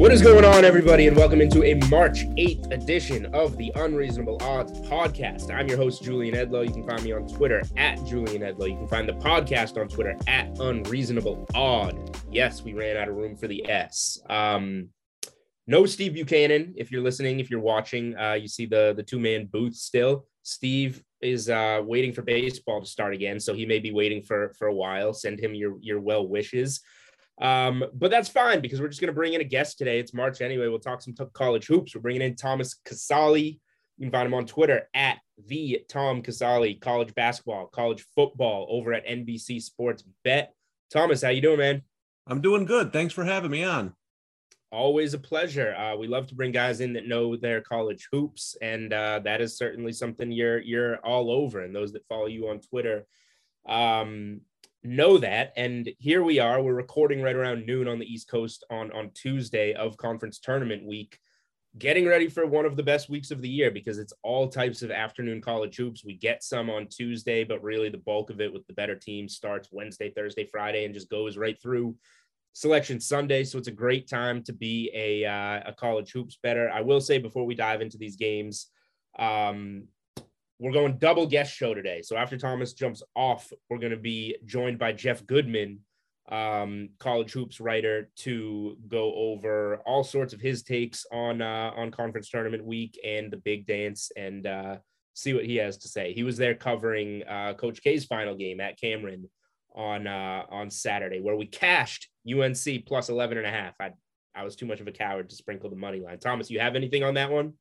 What is going on, everybody, and welcome into a March 8th edition of the Unreasonable Odds podcast. I'm your host, Julian Edlow. You can find me on Twitter at Julian Edlow. You can find the podcast on Twitter at Unreasonable Odd. Yes, we ran out of room for the S. Um, no Steve Buchanan. If you're listening, if you're watching, uh, you see the the two man booth still. Steve is uh, waiting for baseball to start again, so he may be waiting for for a while. Send him your your well wishes. Um, but that's fine because we're just going to bring in a guest today. It's March anyway. We'll talk some t- college hoops. We're bringing in Thomas Casale. You can find him on Twitter at the Tom Casale, college basketball, college football over at NBC Sports Bet. Thomas, how you doing, man? I'm doing good. Thanks for having me on. Always a pleasure. Uh, we love to bring guys in that know their college hoops, and uh, that is certainly something you're you're all over. And those that follow you on Twitter, um, know that. And here we are. We're recording right around noon on the East Coast on on Tuesday of conference tournament week, getting ready for one of the best weeks of the year because it's all types of afternoon college hoops. We get some on Tuesday, but really the bulk of it with the better teams starts Wednesday, Thursday, Friday, and just goes right through selection Sunday. So it's a great time to be a uh, a college hoops better. I will say before we dive into these games. Um, we're going double guest show today. So after Thomas jumps off, we're going to be joined by Jeff Goodman, um, college hoops writer, to go over all sorts of his takes on uh, on conference tournament week and the big dance and uh, see what he has to say. He was there covering uh, Coach K's final game at Cameron on uh, on Saturday, where we cashed UNC plus 11 and a half. I I was too much of a coward to sprinkle the money line. Thomas, you have anything on that one?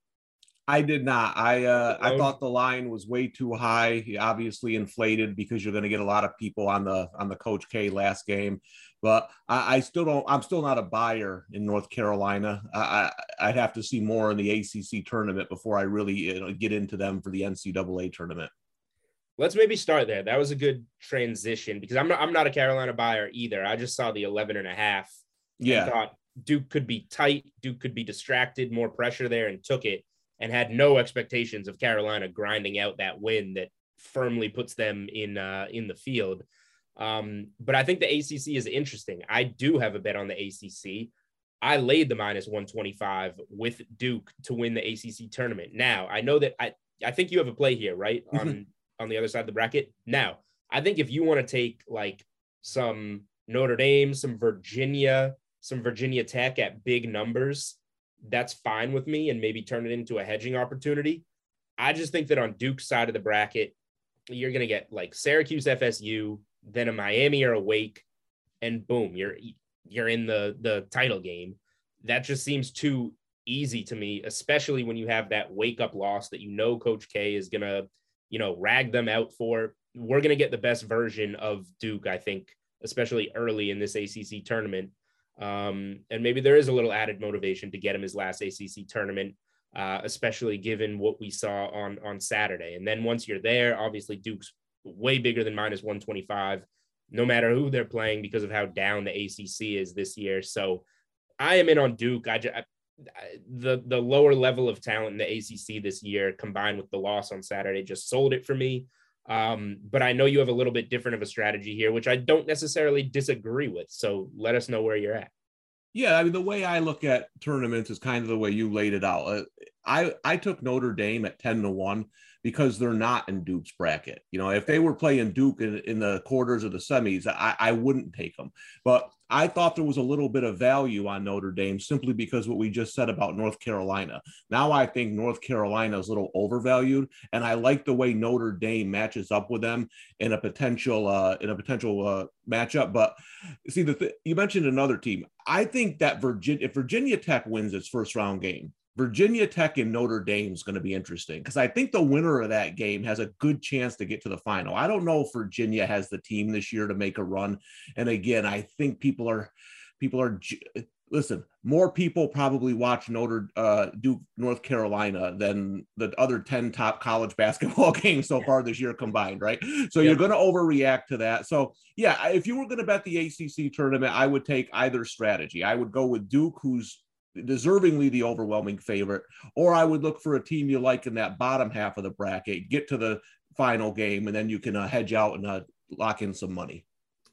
I did not. I uh, I thought the line was way too high. He obviously inflated because you're going to get a lot of people on the on the Coach K last game, but I, I still don't. I'm still not a buyer in North Carolina. I, I'd have to see more in the ACC tournament before I really you know, get into them for the NCAA tournament. Let's maybe start there. That was a good transition because I'm not I'm not a Carolina buyer either. I just saw the 11 and a half. Yeah. thought Duke could be tight. Duke could be distracted, more pressure there, and took it and had no expectations of Carolina grinding out that win that firmly puts them in uh, in the field. Um, but I think the ACC is interesting. I do have a bet on the ACC. I laid the minus 125 with Duke to win the ACC tournament. Now, I know that I I think you have a play here, right? On Mhm. on the other side of the bracket. Now, I think if you want to take like some Notre Dame, some Virginia, some Virginia Tech at big numbers, that's fine with me and maybe turn it into a hedging opportunity. I just think that on Duke's side of the bracket, you're going to get like Syracuse FSU, then a Miami or a Wake, and boom, you're you're in the the title game. That just seems too easy to me, especially when you have that wake up loss that you know Coach K is going to, you know, rag them out for. We're going to get the best version of Duke, I think, especially early in this ACC tournament. Um, and maybe there is a little added motivation to get him his last ACC tournament, uh, especially given what we saw on on Saturday. And then once you're there, obviously Duke's way bigger than minus 125, no matter who they're playing because of how down the ACC is this year. So I am in on Duke. I, just, the the lower level of talent in the ACC this year, combined with the loss on Saturday, just sold it for me. Um, but I know you have a little bit different of a strategy here, which I don't necessarily disagree with. So let us know where you're at. Yeah, I mean the way I look at tournaments is kind of the way you laid it out. Uh, I I took Notre Dame at ten to one because they're not in Duke's bracket. You know, if they were playing Duke in, in the quarters or the semis, I, I wouldn't take them. But I thought there was a little bit of value on Notre Dame simply because what we just said about North Carolina. Now I think North Carolina is a little overvalued, and I like the way Notre Dame matches up with them in a potential uh, in a potential uh, matchup. But see, the th- you mentioned another team. I think that Virginia, if Virginia Tech wins its first round game, Virginia Tech and Notre Dame is going to be interesting because I think the winner of that game has a good chance to get to the final. I don't know if Virginia has the team this year to make a run. And again, I think people are people are listen. More people probably watch Notre uh, Duke North Carolina than the other ten top college basketball games so far this year combined, right? So you're going to overreact to that. So yeah, if you were going to bet the ACC tournament, I would take either strategy. I would go with Duke, who's deservingly the overwhelming favorite, or I would look for a team you like in that bottom half of the bracket, get to the final game, and then you can uh, hedge out and uh, lock in some money.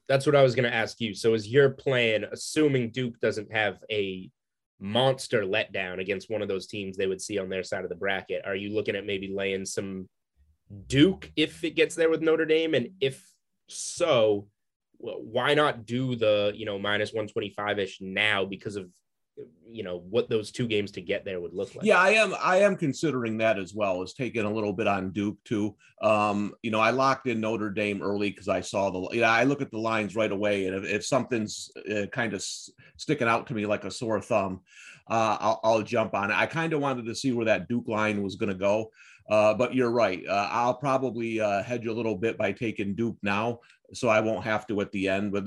That's what I was going to ask you. So, is your plan, assuming Duke doesn't have a monster letdown against one of those teams they would see on their side of the bracket, are you looking at maybe laying some Duke if it gets there with Notre Dame? And if so, why not do the you know minus 125 ish now because of you know what those two games to get there would look like. Yeah, I am. I am considering that as well as taking a little bit on Duke too. Um, you know, I locked in Notre Dame early because I saw the. You know, I look at the lines right away, and if, if something's uh, kind of sticking out to me like a sore thumb, uh, I'll, I'll jump on it. I kind of wanted to see where that Duke line was going to go. Uh, but you're right. Uh, I'll probably uh, hedge a little bit by taking Duke now so I won't have to at the end. But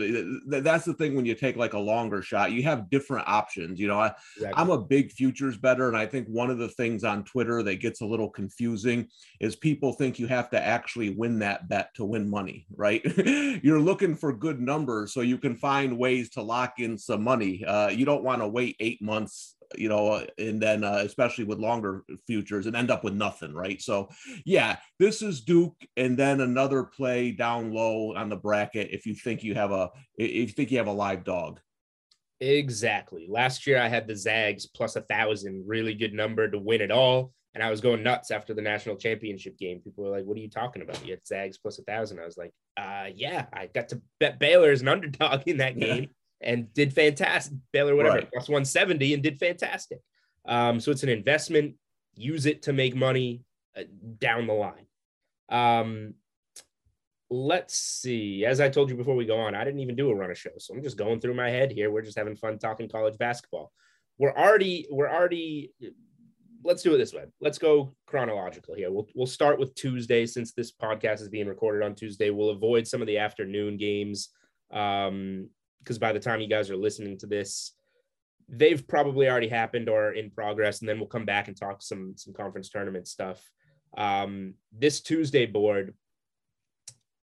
that's the thing when you take like a longer shot, you have different options. You know, I, exactly. I'm a big futures better, and I think one of the things on Twitter that gets a little confusing is people think you have to actually win that bet to win money, right? You're looking for good numbers so you can find ways to lock in some money. Uh, you don't want to wait eight months you know, and then uh, especially with longer futures and end up with nothing, right? So, yeah, this is Duke, and then another play down low on the bracket if you think you have a if you think you have a live dog. Exactly. Last year I had the Zags plus a thousand, really good number to win it all. And I was going nuts after the national championship game. People were like, What are you talking about? You had Zags plus a thousand. I was like, uh yeah, I got to bet Baylor as an underdog in that game and did fantastic. Baylor, whatever, right. plus 170 and did fantastic. Um, so it's an investment. Use it to make money uh, down the line. Um, let's see. As I told you before we go on, I didn't even do a run of show, so I'm just going through my head here. We're just having fun talking college basketball. We're already, we're already. Let's do it this way. Let's go chronological here. We'll we'll start with Tuesday since this podcast is being recorded on Tuesday. We'll avoid some of the afternoon games. Um, because by the time you guys are listening to this, they've probably already happened or in progress, and then we'll come back and talk some some conference tournament stuff. Um, this Tuesday board,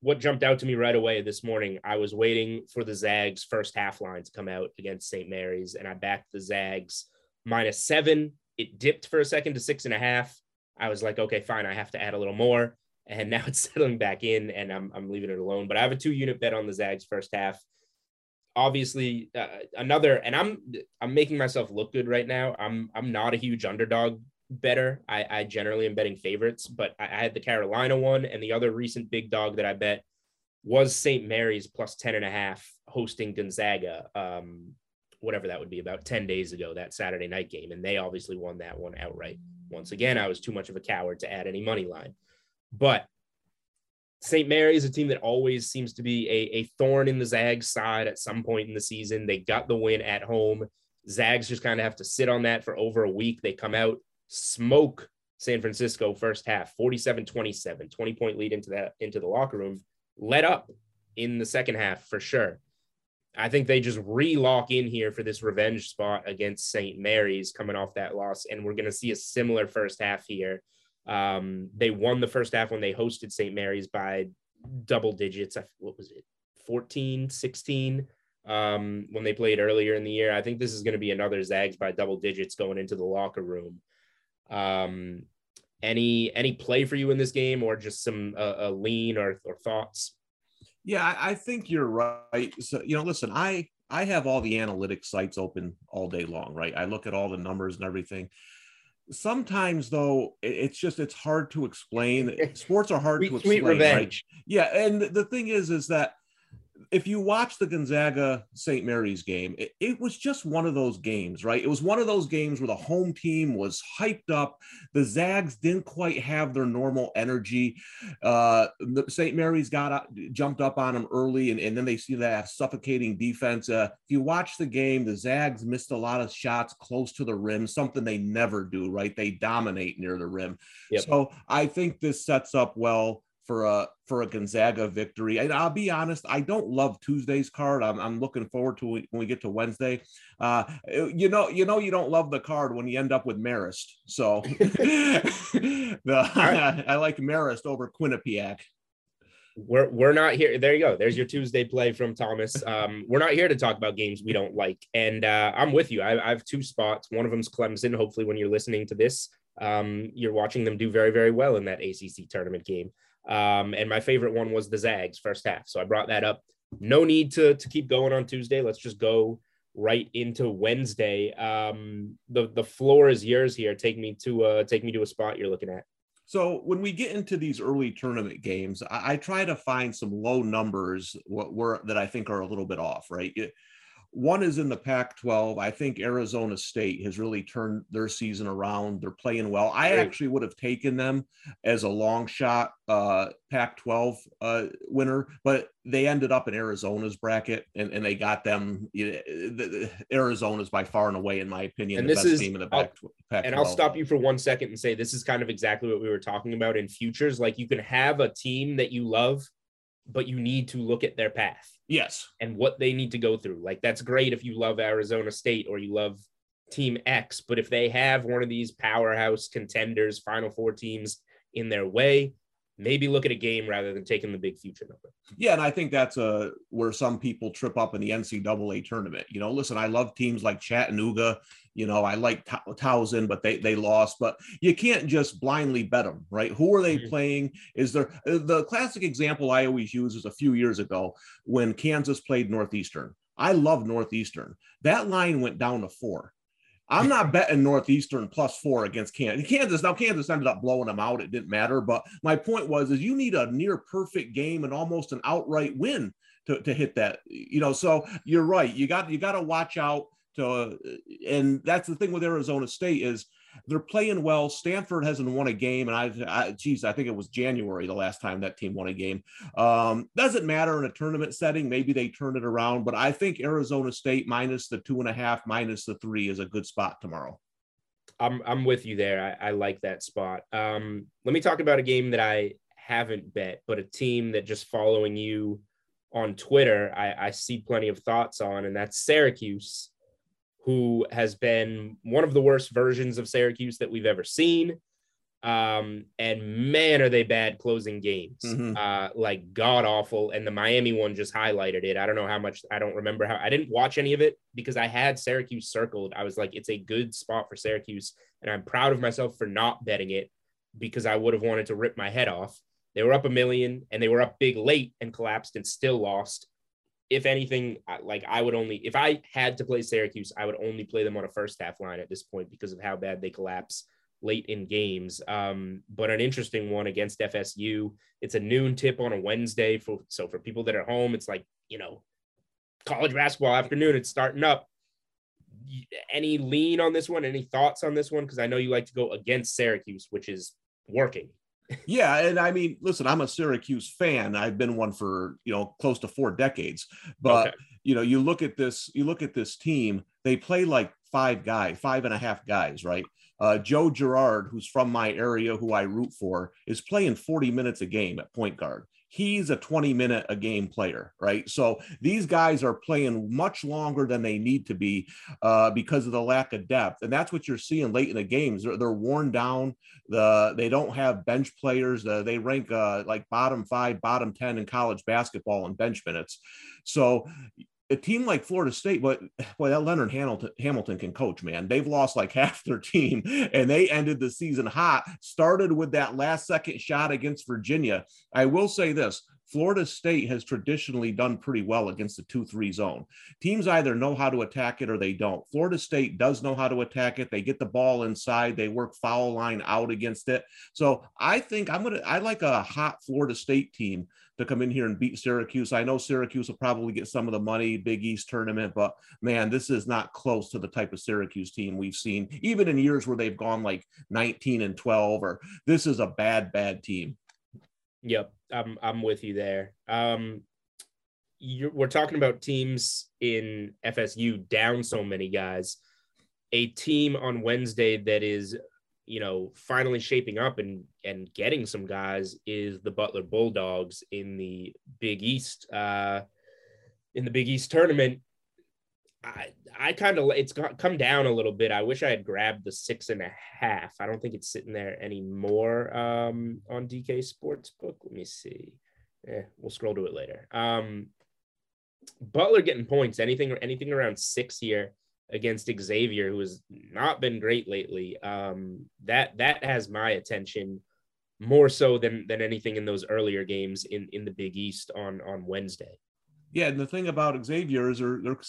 what jumped out to me right away this morning, I was waiting for the Zags first half line to come out against St. Mary's, and I backed the Zags minus seven. It dipped for a second to six and a half. I was like, okay, fine, I have to add a little more. And now it's settling back in, and I'm, I'm leaving it alone. But I have a two unit bet on the Zags first half obviously uh, another and i'm i'm making myself look good right now. I'm i'm not a huge underdog better. I i generally am betting favorites but I, I, had the carolina one and the other recent big dog that i bet was st mary's plus 10 and a half hosting gonzaga um whatever that would be about 10 days ago that saturday night game. And they obviously won that one outright. Once again i was too much of a coward to add any money line. But St. Mary is a team that always seems to be a, a thorn in the Zags side at some point in the season. They got the win at home. Zags just kind of have to sit on that for over a week. They come out, smoke San Francisco first half, 47-27, 20 point lead into that into the locker room, let up in the second half for sure. I think they just re-lock in here for this revenge spot against St. Mary's coming off that loss. And we're going to see a similar first half here um, they won the first half when they hosted St. Mary's by double digits. What was it? 14, 16 um, when they played earlier in the year. I think this is going to be another Zags by double digits going into the locker room. Um, any any play for you in this game or just some uh, a lean or, or thoughts? Yeah, I, I think you're right. So you know, listen, I I have all the analytics sites open all day long, right? I look at all the numbers and everything sometimes though it's just it's hard to explain sports are hard sweet, to explain right? yeah and the thing is is that if you watch the Gonzaga St. Mary's game, it, it, was just one of those games, right? It was one of those games where the home team was hyped up. The Zags didn't quite have their normal energy. Uh, St. Mary's got jumped up on them early, and, and then they see that suffocating defense. Uh, if you watch the game, the Zags missed a lot of shots close to the rim, something they never do, right? They dominate near the rim. Yep. So I think this sets up well for a for a Gonzaga victory. And I'll be honest, I don't love Tuesday's card. I'm, I'm looking forward to when we get to Wednesday. Uh, you know, you know, you don't love the card when you end up with Marist. So the, right. I like Marist over Quinnipiac. We're we're not here. There you go. There's your Tuesday play from Thomas. Um, we're not here to talk about games we don't like, and uh, I'm with you. I, I have two spots. One of them's Clemson. Hopefully, when you're listening to this, um, you're watching them do very very well in that ACC tournament game. Um, and my favorite one was the Zags first half. So I brought that up. No need to, to keep going on Tuesday. Let's just go right into Wednesday. Um, the, the floor is yours here. Take me to uh, take me to a spot you're looking at. So when we get into these early tournament games, I, I try to find some low numbers what were that I think are a little bit off, right? One is in the Pac 12. I think Arizona State has really turned their season around. They're playing well. I actually would have taken them as a long shot uh, Pac 12 uh, winner, but they ended up in Arizona's bracket and, and they got them. You know, the, the, Arizona's by far and away, in my opinion, and the best is, team in the Pac 12. And I'll stop you for one second and say this is kind of exactly what we were talking about in futures. Like you can have a team that you love, but you need to look at their path Yes. And what they need to go through. Like that's great if you love Arizona State or you love Team X, but if they have one of these powerhouse contenders, Final Four teams in their way, maybe look at a game rather than taking the big future number. Yeah, and I think that's a uh, where some people trip up in the NCAA tournament. You know, listen, I love teams like Chattanooga. You know, I like Towson, but they they lost. But you can't just blindly bet them, right? Who are they mm-hmm. playing? Is there uh, the classic example I always use is a few years ago when Kansas played Northeastern. I love Northeastern. That line went down to four. I'm not betting Northeastern plus four against Kansas. Kansas now Kansas ended up blowing them out. It didn't matter. But my point was is you need a near perfect game and almost an outright win to, to hit that. You know, so you're right. You got you got to watch out to and that's the thing with Arizona State is they're playing well. Stanford hasn't won a game, and I, I geez, I think it was January the last time that team won a game. Um, doesn't matter in a tournament setting. Maybe they turn it around, but I think Arizona State minus the two and a half, minus the three is a good spot tomorrow. I'm I'm with you there. I, I like that spot. Um, let me talk about a game that I haven't bet, but a team that just following you on Twitter, I, I see plenty of thoughts on, and that's Syracuse who has been one of the worst versions of Syracuse that we've ever seen. Um, and man, are they bad closing games, mm-hmm. uh, like god awful. And the Miami one just highlighted it. I don't know how much, I don't remember how, I didn't watch any of it because I had Syracuse circled. I was like, it's a good spot for Syracuse. And I'm proud of myself for not betting it because I would have wanted to rip my head off. They were up a million and they were up big late and collapsed and still lost if anything, like I would only if I had to play Syracuse, I would only play them on a first half line at this point because of how bad they collapse late in games. Um, but an interesting one against FSU. It's a noon tip on a Wednesday for so for people that are home, it's like you know college basketball afternoon. It's starting up. Any lean on this one? Any thoughts on this one? Because I know you like to go against Syracuse, which is working yeah, and I mean, listen, I'm a Syracuse fan. I've been one for you know close to four decades. But okay. you know, you look at this, you look at this team. They play like five guys, five and a half guys, right? Uh, Joe Girard, who's from my area, who I root for, is playing 40 minutes a game at point guard he's a 20 minute a game player, right? So these guys are playing much longer than they need to be uh, because of the lack of depth. And that's what you're seeing late in the games. They're, they're worn down. The They don't have bench players. Uh, they rank uh, like bottom five, bottom 10 in college basketball in bench minutes. So a team like Florida State, but boy, that Leonard Hamilton, Hamilton can coach, man. They've lost like half their team and they ended the season hot. Started with that last second shot against Virginia. I will say this Florida State has traditionally done pretty well against the 2 3 zone. Teams either know how to attack it or they don't. Florida State does know how to attack it. They get the ball inside, they work foul line out against it. So I think I'm going to, I like a hot Florida State team to come in here and beat Syracuse. I know Syracuse will probably get some of the money, Big East tournament, but man, this is not close to the type of Syracuse team we've seen, even in years where they've gone like 19 and 12, or this is a bad, bad team. Yep, I'm I'm with you there. Um, we're talking about teams in FSU down so many guys. A team on Wednesday that is, you know, finally shaping up and and getting some guys is the Butler Bulldogs in the Big East. Uh, in the Big East tournament, I I kind of it's got come down a little bit. I wish I had grabbed the six and a half. I don't think it's sitting there anymore um, on DK Sportsbook. Let me see. Yeah, we'll scroll to it later. Um, Butler getting points, anything anything around six here against Xavier, who has not been great lately. Um, that that has my attention more so than than anything in those earlier games in in the Big East on on Wednesday. Yeah, and the thing about Xavier is they're, they're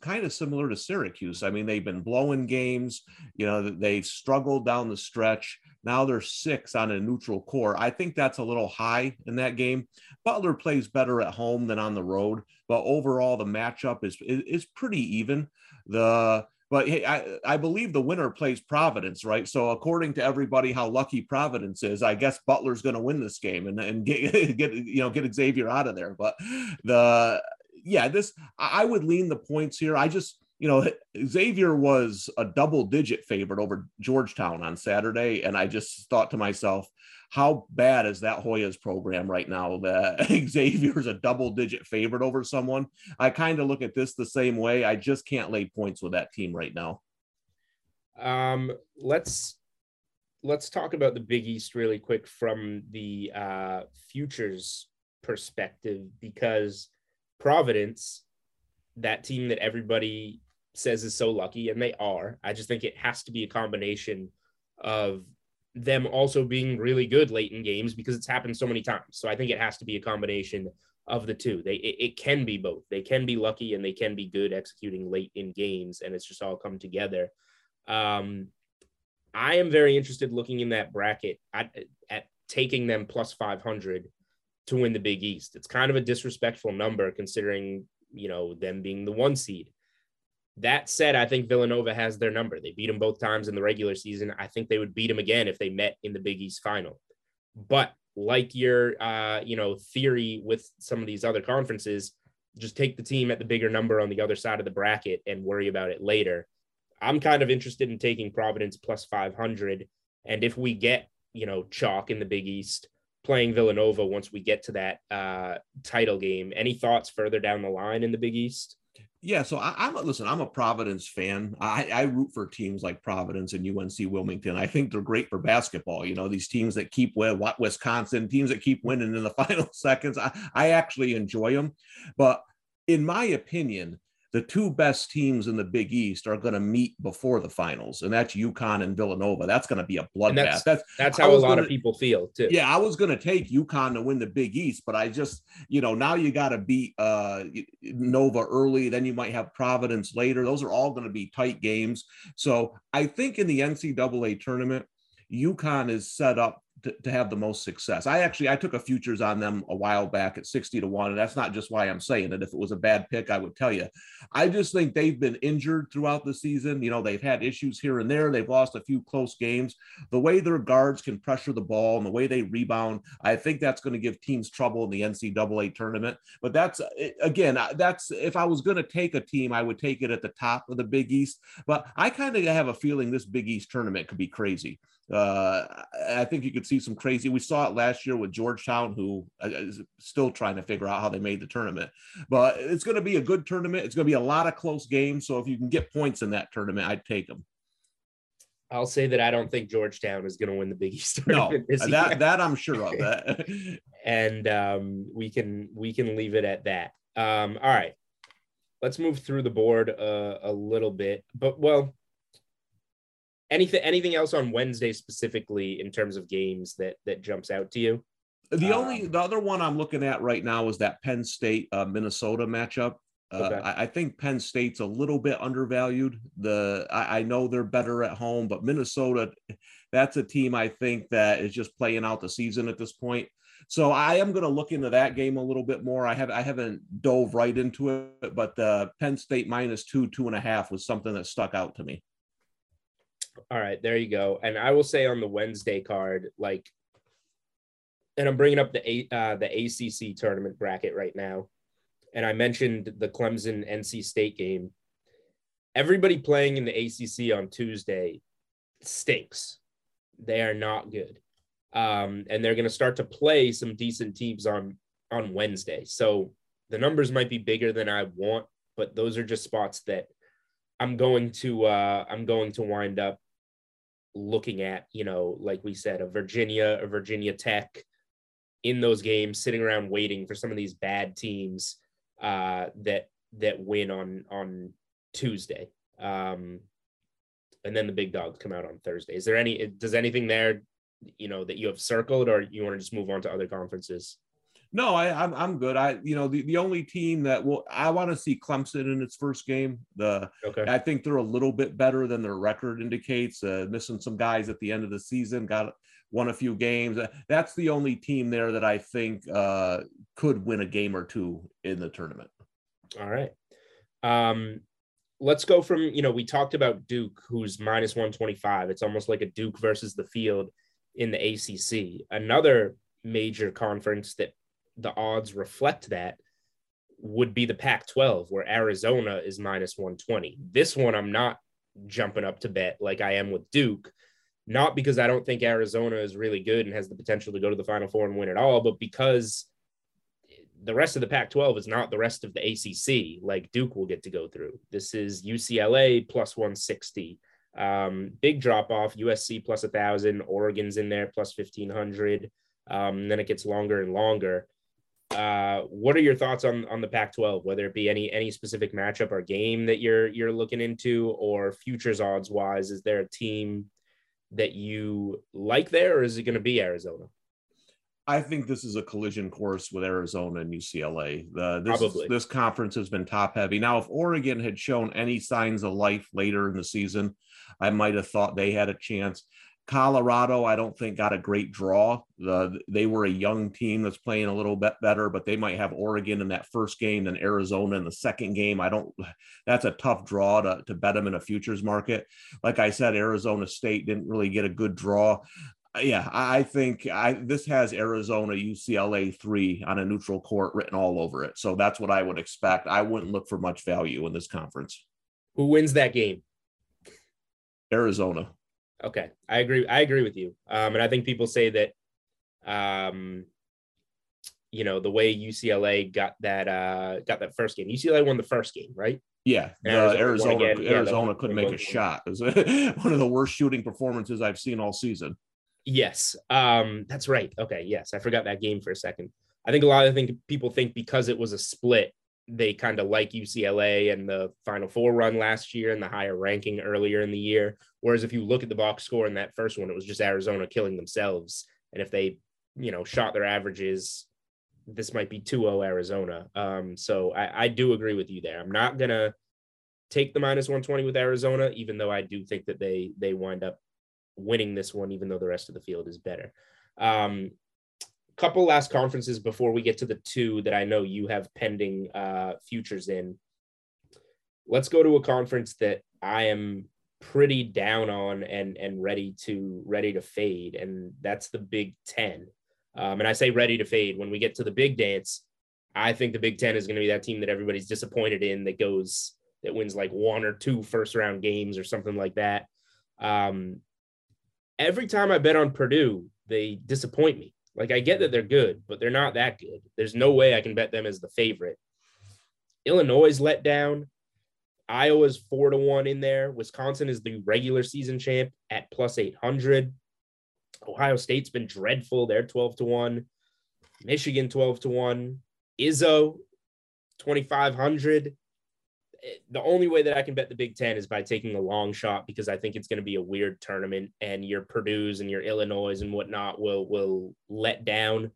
kind of similar to Syracuse. I mean, they've been blowing games. You know, they've struggled down the stretch. Now they're six on a neutral core. I think that's a little high in that game. Butler plays better at home than on the road, but overall the matchup is is, is pretty even. The but hey, I, I believe the winner plays Providence, right? So according to everybody, how lucky Providence is, I guess Butler's going to win this game and, and get get you know get Xavier out of there. But the yeah, this I would lean the points here. I just you know Xavier was a double digit favorite over Georgetown on Saturday, and I just thought to myself, how bad is that Hoyas program right now that Xavier is a double digit favorite over someone? I kind of look at this the same way. I just can't lay points with that team right now. Um, let's let's talk about the Big East really quick from the uh, futures perspective because Providence, that team that everybody says is so lucky, and they are. I just think it has to be a combination of them also being really good late in games because it's happened so many times. So I think it has to be a combination of the two. They it, it, can be both. They can be lucky and they can be good executing late in games, and it's just all come together. Um, I am very interested looking in that bracket at, at taking them plus 500 to win the Big East. It's kind of a disrespectful number considering you know them being the one seed. That said, I think Villanova has their number. They beat them both times in the regular season. I think they would beat them again if they met in the Big East final. But like your uh, you know theory with some of these other conferences, just take the team at the bigger number on the other side of the bracket and worry about it later. I'm kind of interested in taking Providence plus 500, and if we get you know chalk in the Big East, playing Villanova once we get to that uh, title game. Any thoughts further down the line in the Big East? Yeah, so I, am a listen. I'm a Providence fan. I, I, root for teams like Providence and UNC Wilmington. I think they're great for basketball. You know, these teams that keep win, Wisconsin teams that keep winning in the final seconds. I, I actually enjoy them, but in my opinion, the two best teams in the Big East are going to meet before the finals, and that's UConn and Villanova. That's going to be a bloodbath. That's, that's, that's how a lot gonna, of people feel too. Yeah, I was going to take UConn to win the Big East, but I just, you know, now you got to beat uh, Nova early, then you might have Providence later. Those are all going to be tight games. So I think in the NCAA tournament, UConn is set up to, have the most success. I actually I took a futures on them a while back at 60 to 1 and that's not just why I'm saying it. If it was a bad pick I would tell you. I just think they've been injured throughout the season. You know, they've had issues here and there. They've lost a few close games. The way their guards can pressure the ball and the way they rebound, I think that's going to give teams trouble in the NCAA tournament. But that's eh, again, that's if I was going to take a team, I would take it at the top of the Big East. But I kind of have a feeling this Big East tournament could be crazy. Uh, I think you could see some crazy. We saw it last year with Georgetown, who uh, still trying to figure out how they made the tournament. But it's going to be a good tournament. It's going to be a lot of close games. So if you can get points in that tournament, I'd take them. I'll say that I don't think Georgetown is going to win the Big East tournament. No, that that I'm sure of that. and um, we can we can leave it at that. Um, all right, let's move through the board uh, a little bit. But well, anything anything else on Wednesday specifically in terms of games that that jumps out to you? The um, only the other one I'm looking at right now is that Penn State uh, Minnesota matchup. Uh, okay. I, I, think Penn State's a little bit undervalued. The I, I, know they're better at home, but Minnesota, that's a team I think that is just playing out the season at this point. So I am going to look into that game a little bit more. I have I haven't dove right into it, but the Penn State minus two, two and a half was something that stuck out to me. All right, there you go. And I will say on the Wednesday card, like, and I'm bringing up the uh, the ACC tournament bracket right now, and I mentioned the Clemson NC State game. Everybody playing in the ACC on Tuesday stinks. They are not good um, and they're going to start to play some decent teams on on Wednesday. So the numbers might be bigger than I want, but those are just spots that I'm going to uh, I'm going to wind up looking at. You know, like we said, a Virginia, a Virginia Tech in those games, sitting around waiting for some of these bad teams uh, that that win on on Tuesday. Um, and then the big dogs come out on Thursday. Is there any? Does anything there you know that you have circled, or you want to just move on to other conferences? No, I, I'm I'm good. I you know the, the only team that will I want to see Clemson in its first game. The okay. I think they're a little bit better than their record indicates. Uh, missing some guys at the end of the season, got won a few games. That's the only team there that I think uh, could win a game or two in the tournament. All right. Um, let's go from you know we talked about Duke, who's minus one twenty five. It's almost like a Duke versus the field in the ACC. Another major conference that the odds reflect that would be the Pac 12, where Arizona is minus 120. This one, I'm not jumping up to bet like I am with Duke, not because I don't think Arizona is really good and has the potential to go to the Final Four and win it all, but because the rest of the Pac 12 is not the rest of the ACC like Duke will get to go through. This is UCLA plus 160. Um, big drop off. USC thousand. Oregon's in there plus fifteen hundred. Um, then it gets longer and longer. Uh, what are your thoughts on on the Pac-12? Whether it be any any specific matchup or game that you're you're looking into, or futures odds wise, is there a team that you like there, or is it going to be Arizona? I think this is a collision course with Arizona and UCLA. The, this, Probably. this conference has been top heavy. Now, if Oregon had shown any signs of life later in the season, I might have thought they had a chance. Colorado, I don't think got a great draw. The, they were a young team that's playing a little bit better, but they might have Oregon in that first game and Arizona in the second game. I don't, that's a tough draw to, to bet them in a futures market. Like I said, Arizona State didn't really get a good draw. Uh, yeah, I think I this has Arizona UCLA three on a neutral court written all over it. So that's what I would expect. I wouldn't look for much value in this conference. Who wins that game? Arizona. Okay, I agree. I agree with you. Um, and I think people say that, um, you know, the way UCLA got that uh, got that first game. UCLA won the first game, right? Yeah, Arizona Arizona, Arizona yeah, couldn't make a shot. It was one of the worst shooting performances I've seen all season. Yes, um, that's right. Okay, yes, I forgot that game for a second. I think a lot of think people think because it was a split they kind of like UCLA and the Final Four run last year and the higher ranking earlier in the year. Whereas if you look at the box score in that first one, it was just Arizona killing themselves. And if they, you know, shot their averages, this might be 2-0 Arizona. Um, so I, I do agree with you there. I'm not gonna take the minus 120 with Arizona, even though I do think that they they wind up winning this one, even though the rest of the field is better. Um, couple last conferences before we get to the two that I know you have pending uh, futures in. Let's go to a conference that I am pretty down on and and ready to ready to fade, and that's the Big Ten. Um, and I say ready to fade when we get to the big dance. I think the Big Ten is going to be that team that everybody's disappointed in that goes that wins like one or two first round games or something like that. Um, every time I bet on Purdue, they disappoint me. Like I get that they're good, but they're not that good. There's no way I can bet them as the favorite. Illinois let down. Iowa's four to one in there. Wisconsin is the regular season champ at plus 800. Ohio State's been dreadful. They're 12 to one. Michigan 12 to one. Izzo 2500 the only way that I can bet the Big Ten is by taking a long shot because I think it's going to be a weird tournament, and your Purdue's and your Illinois and whatnot will will let down.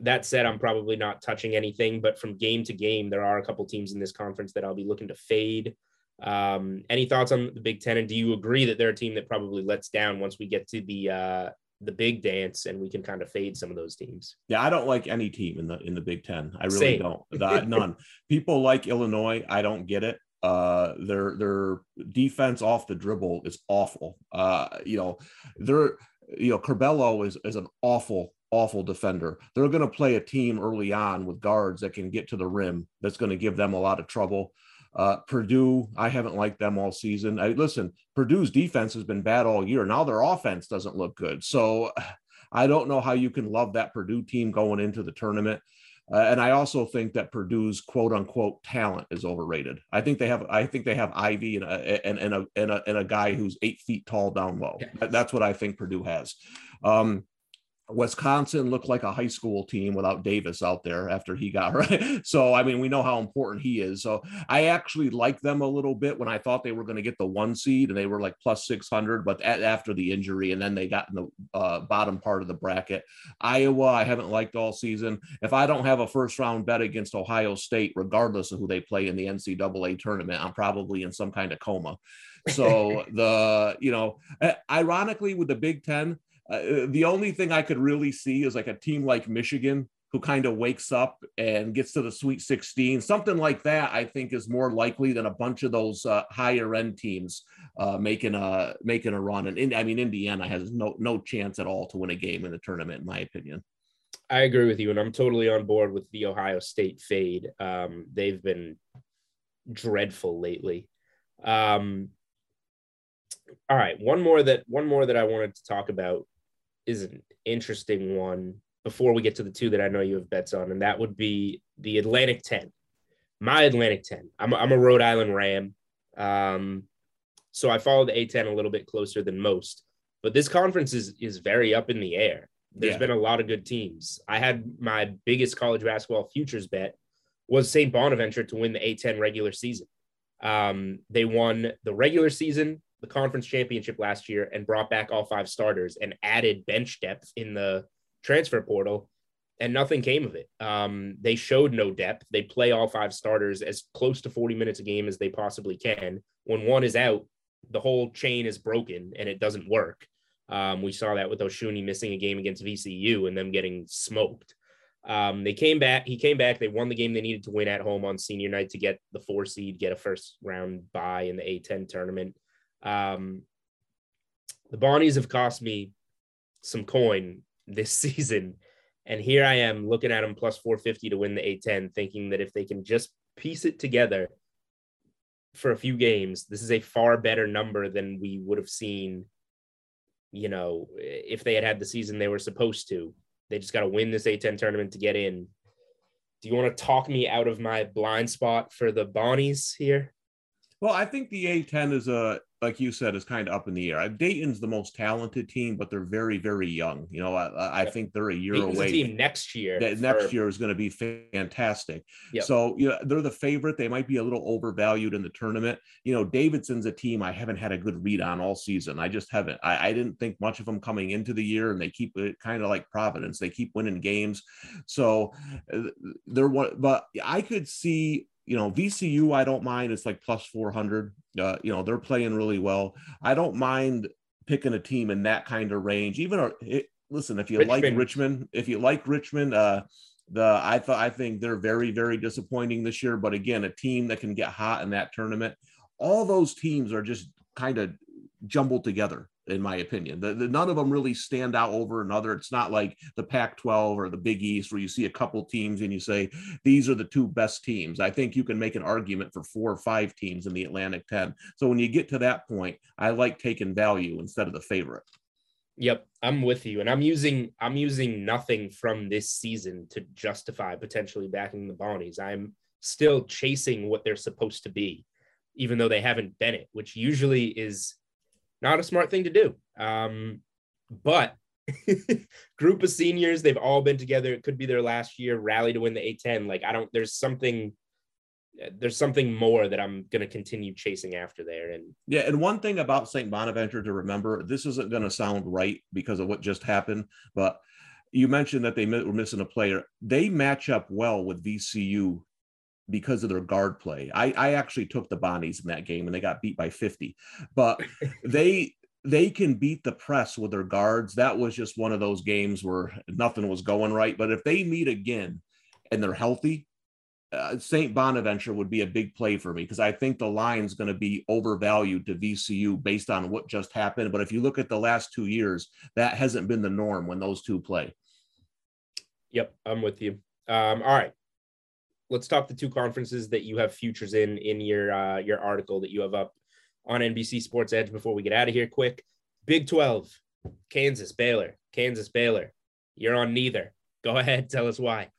That said, I'm probably not touching anything, but from game to game, there are a couple teams in this conference that I'll be looking to fade. Um, any thoughts on the Big Ten? And do you agree that they're a team that probably lets down once we get to the uh, the big dance and we can kind of fade some of those teams? Yeah, I don't like any team in the in the Big Ten. I really Same. don't. None. People like Illinois. I don't get it. Uh, their their defense off the dribble is awful. Uh, you know, they're you know Curbelo is is an awful awful defender. They're going to play a team early on with guards that can get to the rim. That's going to give them a lot of trouble. Uh, Purdue, I haven't liked them all season. I listen, Purdue's defense has been bad all year. Now their offense doesn't look good. So I don't know how you can love that Purdue team going into the tournament. Uh, and I also think that Purdue's quote unquote talent is overrated. I think they have I think they have Ivey and a and, and a and a and a guy who's eight feet tall down low. That's what I think Purdue has. Um, Wisconsin looked like a high school team without Davis out there after he got right. So I mean, we know how important he is. So I actually like them a little bit when I thought they were going to get the one seed and they were like plus six hundred, but at, after the injury and then they got in the uh, bottom part of the bracket. Iowa, I haven't liked all season. If I don't have a first round bet against Ohio State, regardless of who they play in the NCAA tournament, I'm probably in some kind of coma. So the you know, ironically with the Big Ten uh, the only thing I could really see is like a team like Michigan who kind of wakes up and gets to the Sweet 16. Something like that, I think, is more likely than a bunch of those uh, higher end teams uh, making a making a run. And in, I mean, Indiana has no no chance at all to win a game in the tournament, in my opinion. I agree with you, and I'm totally on board with the Ohio State fade. Um, they've been dreadful lately. Um, all right, one more that one more that I wanted to talk about is an interesting one before we get to the two that I know you have bets on, and that would be the Atlantic 10. My Atlantic 10. I'm a, I'm a Rhode Island Ram. Um, so I follow the A10 a little bit closer than most, but this conference is is very up in the air. There's yeah. been a lot of good teams. I had my biggest college basketball futures bet was St. Bonaventure to win the A10 regular season. Um, they won the regular season, the conference championship last year and brought back all five starters and added bench depth in the transfer portal, and nothing came of it. Um, they showed no depth. They play all five starters as close to 40 minutes a game as they possibly can. When one is out, the whole chain is broken and it doesn't work. Um, we saw that with Osunniyi missing a game against VCU and them getting smoked. Um, they came back. He came back. They won the game they needed to win at home on senior night to get the four seed, get a first round bye in the A10 tournament. Um, the Bonnies have cost me some coin this season. And here I am looking at them plus 450 to win the A10, thinking that if they can just piece it together for a few games, this is a far better number than we would have seen, you know, if they had had the season they were supposed to. They just got to win this A10 tournament to get in. Do you want to talk me out of my blind spot for the Bonnies here? Well, I think the A10 is a like you said, is kind of up in the air. Dayton's the most talented team, but they're very, very young. You know, I, I think they're a year Dayton's away. team next year. next year is going to be fantastic. Yep. So, you know, they're the favorite. They might be a little overvalued in the tournament. You know, Davidson's a team I haven't had a good read on all season. I just haven't. I, I didn't think much of them coming into the year, and they keep it kind of like Providence. They keep winning games. So uh, they're what, but I could see you know, VCU, I don't mind. It's like plus 400. Uh, you know, they're playing really well. I don't mind picking a team in that kind of range. Even it, listen, if you Richmond. like Richmond, if you like Richmond, uh, the I thought I think they're very very disappointing this year. But again, a team that can get hot in that tournament. All those teams are just kind of jumbled together in my opinion. The, the, none of them really stand out over another. It's not like the Pac 12 or the Big East where you see a couple teams and you say, these are the two best teams. I think you can make an argument for four or five teams in the Atlantic 10. So when you get to that point, I like taking value instead of the favorite. Yep, I'm with you. And I'm using I'm using nothing from this season to justify potentially backing the Bonnies. I'm still chasing what they're supposed to be, even though they haven't been it, which usually is not a smart thing to do. Um, but group of seniors, they've all been together. It could be their last year rally to win the A10. Like I don't, there's something, there's something more that I'm going to continue chasing after there. And yeah, and one thing about St. Bonaventure to remember, this isn't going to sound right because of what just happened, but you mentioned that they were missing a player. They match up well with VCU because of their guard play. I, I actually took the Bonnies in that game and they got beat by 50, but they they can beat the press with their guards. That was just one of those games where nothing was going right. But if they meet again and they're healthy, uh, St. Bonaventure would be a big play for me because I think the line's going to be overvalued to VCU based on what just happened. But if you look at the last two years, that hasn't been the norm when those two play. Yep, I'm with you. Um, all right, let's talk the two conferences that you have futures in in your uh, your article that you have up on NBC Sports Edge. Before we get out of here, quick, Big Twelve, Kansas, Baylor, Kansas, Baylor. You're on neither. Go ahead, tell us why.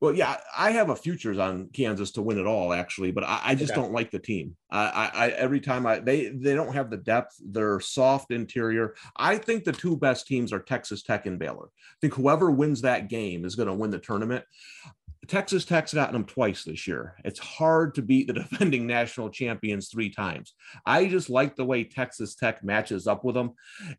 Well, yeah, I have a futures on Kansas to win it all, actually, but I, I just okay. don't like the team. I, I, I, every time I they they don't have the depth. They're soft interior. I think the two best teams are Texas Tech and Baylor. I think whoever wins that game is going to win the tournament. Texas Tech's gotten them twice this year. It's hard to beat the defending national champions three times. I just like the way Texas Tech matches up with them.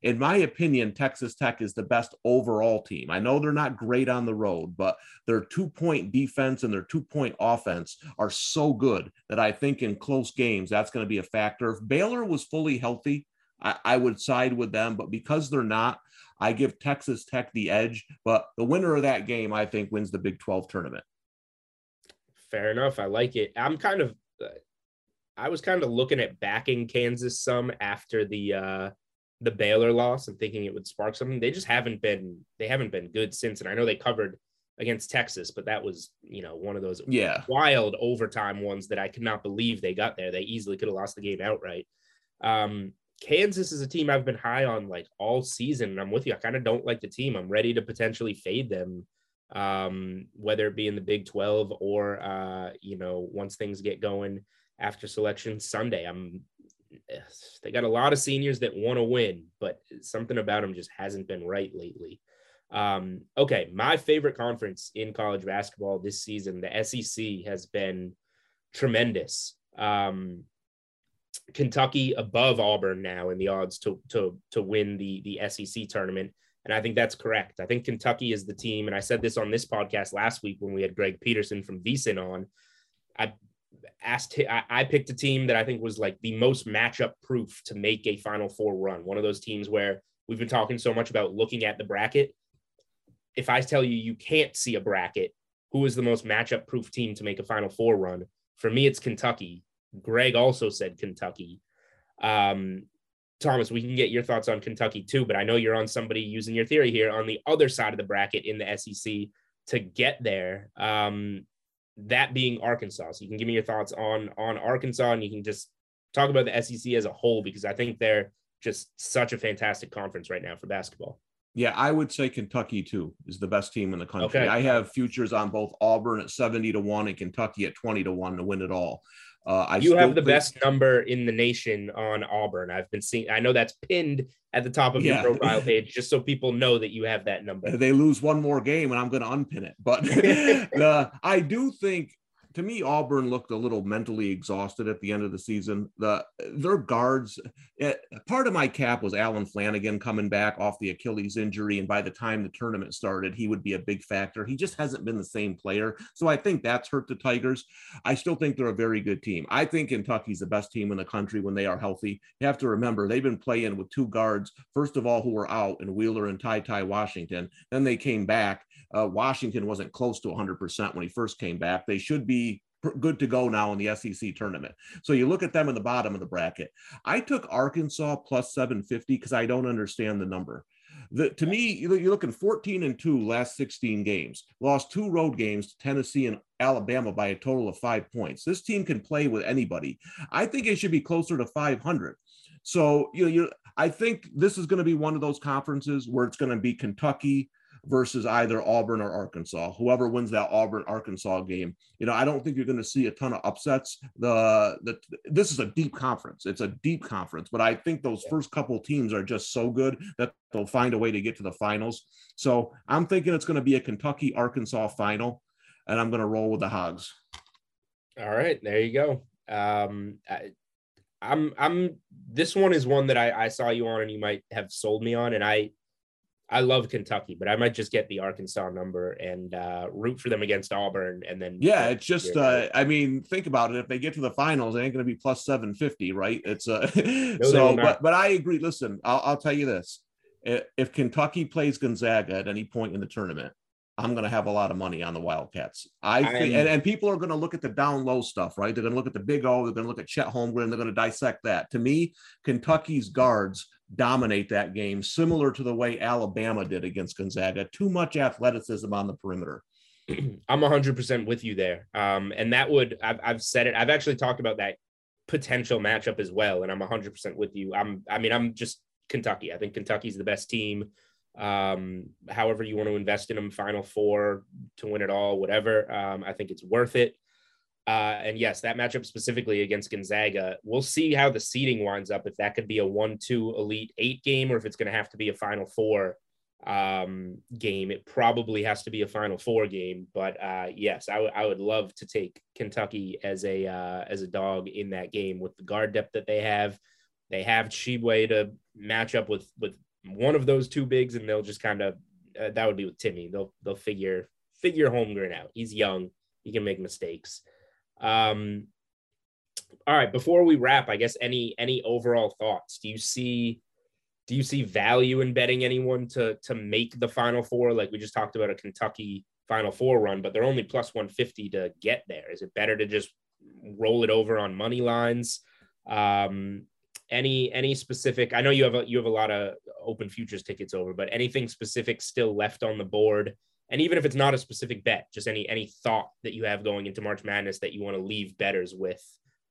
In my opinion, Texas Tech is the best overall team. I know they're not great on the road, but their two point defense and their two point offense are so good that I think in close games, that's going to be a factor. If Baylor was fully healthy, I, I would side with them, but because they're not, I give Texas Tech the edge. But the winner of that game, I think, wins the Big 12 tournament fair enough. I like it. I'm kind of, uh, I was kind of looking at backing Kansas some after the uh the Baylor loss and thinking it would spark something. They just haven't been they haven't been good since. And I know they covered against Texas, but that was you know one of those yeah wild overtime ones that I could not believe they got there. They easily could have lost the game outright. Um, Kansas is a team I've been high on like all season, and I'm with you. I kind of don't like the team. I'm ready to potentially fade them um, whether it be in the Big 12 or, uh, you know, once things get going after selection Sunday. I'm they got a lot of seniors that want to win, but something about them just hasn't been right lately. Um, okay, my favorite conference in college basketball this season, the SEC, has been tremendous. Um, Kentucky above Auburn now in the odds to to to win the the SEC tournament. And I think that's correct. I think Kentucky is the team. And I said this on this podcast last week when we had Greg Peterson from VSIN on. I asked, I picked a team that I think was like the most matchup proof to make a Final Four run. One of those teams where we've been talking so much about looking at the bracket. If I tell you you can't see a bracket, who is the most matchup proof team to make a Final Four run? For me, it's Kentucky. Greg also said Kentucky. Um, Thomas, we can get your thoughts on Kentucky too, but I know you're on somebody using your theory here on the other side of the bracket in the SEC to get there. Um, that being Arkansas. So you can give me your thoughts on on Arkansas, and you can just talk about the SEC as a whole because I think they're just such a fantastic conference right now for basketball. Yeah, I would say Kentucky too is the best team in the country. Okay. I have futures on both Auburn at 70 to 1 and Kentucky at 20 to 1 to win it all. Uh, I you have the think... best number in the nation on Auburn. I've been seeing. I know that's pinned at the top of yeah. your profile page, just so people know that you have that number. They lose one more game, and I'm going to unpin it. But uh, I do think to me, Auburn looked a little mentally exhausted at the end of the season. The their guards, it, eh, part of my cap was Allen Flanigan coming back off the Achilles injury, and by the time the tournament started, he would be a big factor. He just hasn't been the same player, so I think that's hurt the Tigers. I still think they're a very good team. I think Kentucky's the best team in the country when they are healthy. You have to remember they've been playing with two guards, first of all, who were out, and Wheeler and Ty Ty Washington. Then they came back. Uh, Washington wasn't close to 100% when he first came back. They should be good to go now in the SEC tournament. So you look at them in the bottom of the bracket. I took Arkansas plus 750 because I don't understand the number. The, to me, you're looking 14 and 2 last 16 games, lost two road games to Tennessee and Alabama by a total of five points. This team can play with anybody. I think it should be closer to 500. So, you know, you I think this is going to be one of those conferences where it's going to be Kentucky, versus either Auburn or Arkansas. Whoever wins that Auburn Arkansas game, you know, I don't think you're going to see a ton of upsets. The the this is a deep conference. It's a deep conference, but I think those first couple teams are just so good that they'll find a way to get to the finals. So I'm thinking it's going to be a Kentucky Arkansas final, and I'm going to roll with the Hogs. All right, there you go. Um, I, I'm I'm this one is one that I, I saw you on and you might have sold me on, and I I love Kentucky, but I might just get the Arkansas number and uh, root for them against Auburn, and then yeah, it's just. Uh, I mean, think about it. If they get to the finals, it ain't going to be plus seven fifty, right? It's uh, no, so. But but I agree. Listen, I'll, I'll tell you this: if Kentucky plays Gonzaga at any point in the tournament, I'm going to have a lot of money on the Wildcats. I think, and, and, people are going to look at the down low stuff, right? They're going to look at the Big O. They're going to look at Chet Holmgren. They're going to dissect that. To me, Kentucky's guards dominate that game, similar to the way Alabama did against Gonzaga. Too much athleticism on the perimeter. I'm 100% with you there. Um, and that would, I've, I've said it, I've actually talked about that potential matchup as well. And I'm 100% with you. I'm, I mean, I'm just Kentucky. I think Kentucky's the best team um, however you want to invest in them, Final Four to win it all, whatever. Um, I think it's worth it. Uh, and yes, that matchup specifically against Gonzaga, we'll see how the seeding winds up. If that could be a one-two Elite Eight game, or if it's going to have to be a Final Four um, game, it probably has to be a Final Four game. But uh, yes, I, w- I would love to take Kentucky as a uh, as a dog in that game with the guard depth that they have. They have Tshiebwe to match up with with one of those two bigs, and they'll just kind of uh, that would be with Timmy. They'll they'll figure figure Holmgren out. He's young. He can make mistakes. Um, all right. Before we wrap, I guess any any overall thoughts? Do you see do you see value in betting anyone to to make the Final Four? Like we just talked about a Kentucky Final Four run, but they're only plus one fifty to get there. Is it better to just roll it over on money lines? Um, any any specific i know you have a you have a lot of open futures tickets over but anything specific still left on the board? And even if it's not a specific bet just any any thought that you have going into march madness that you want to leave betters with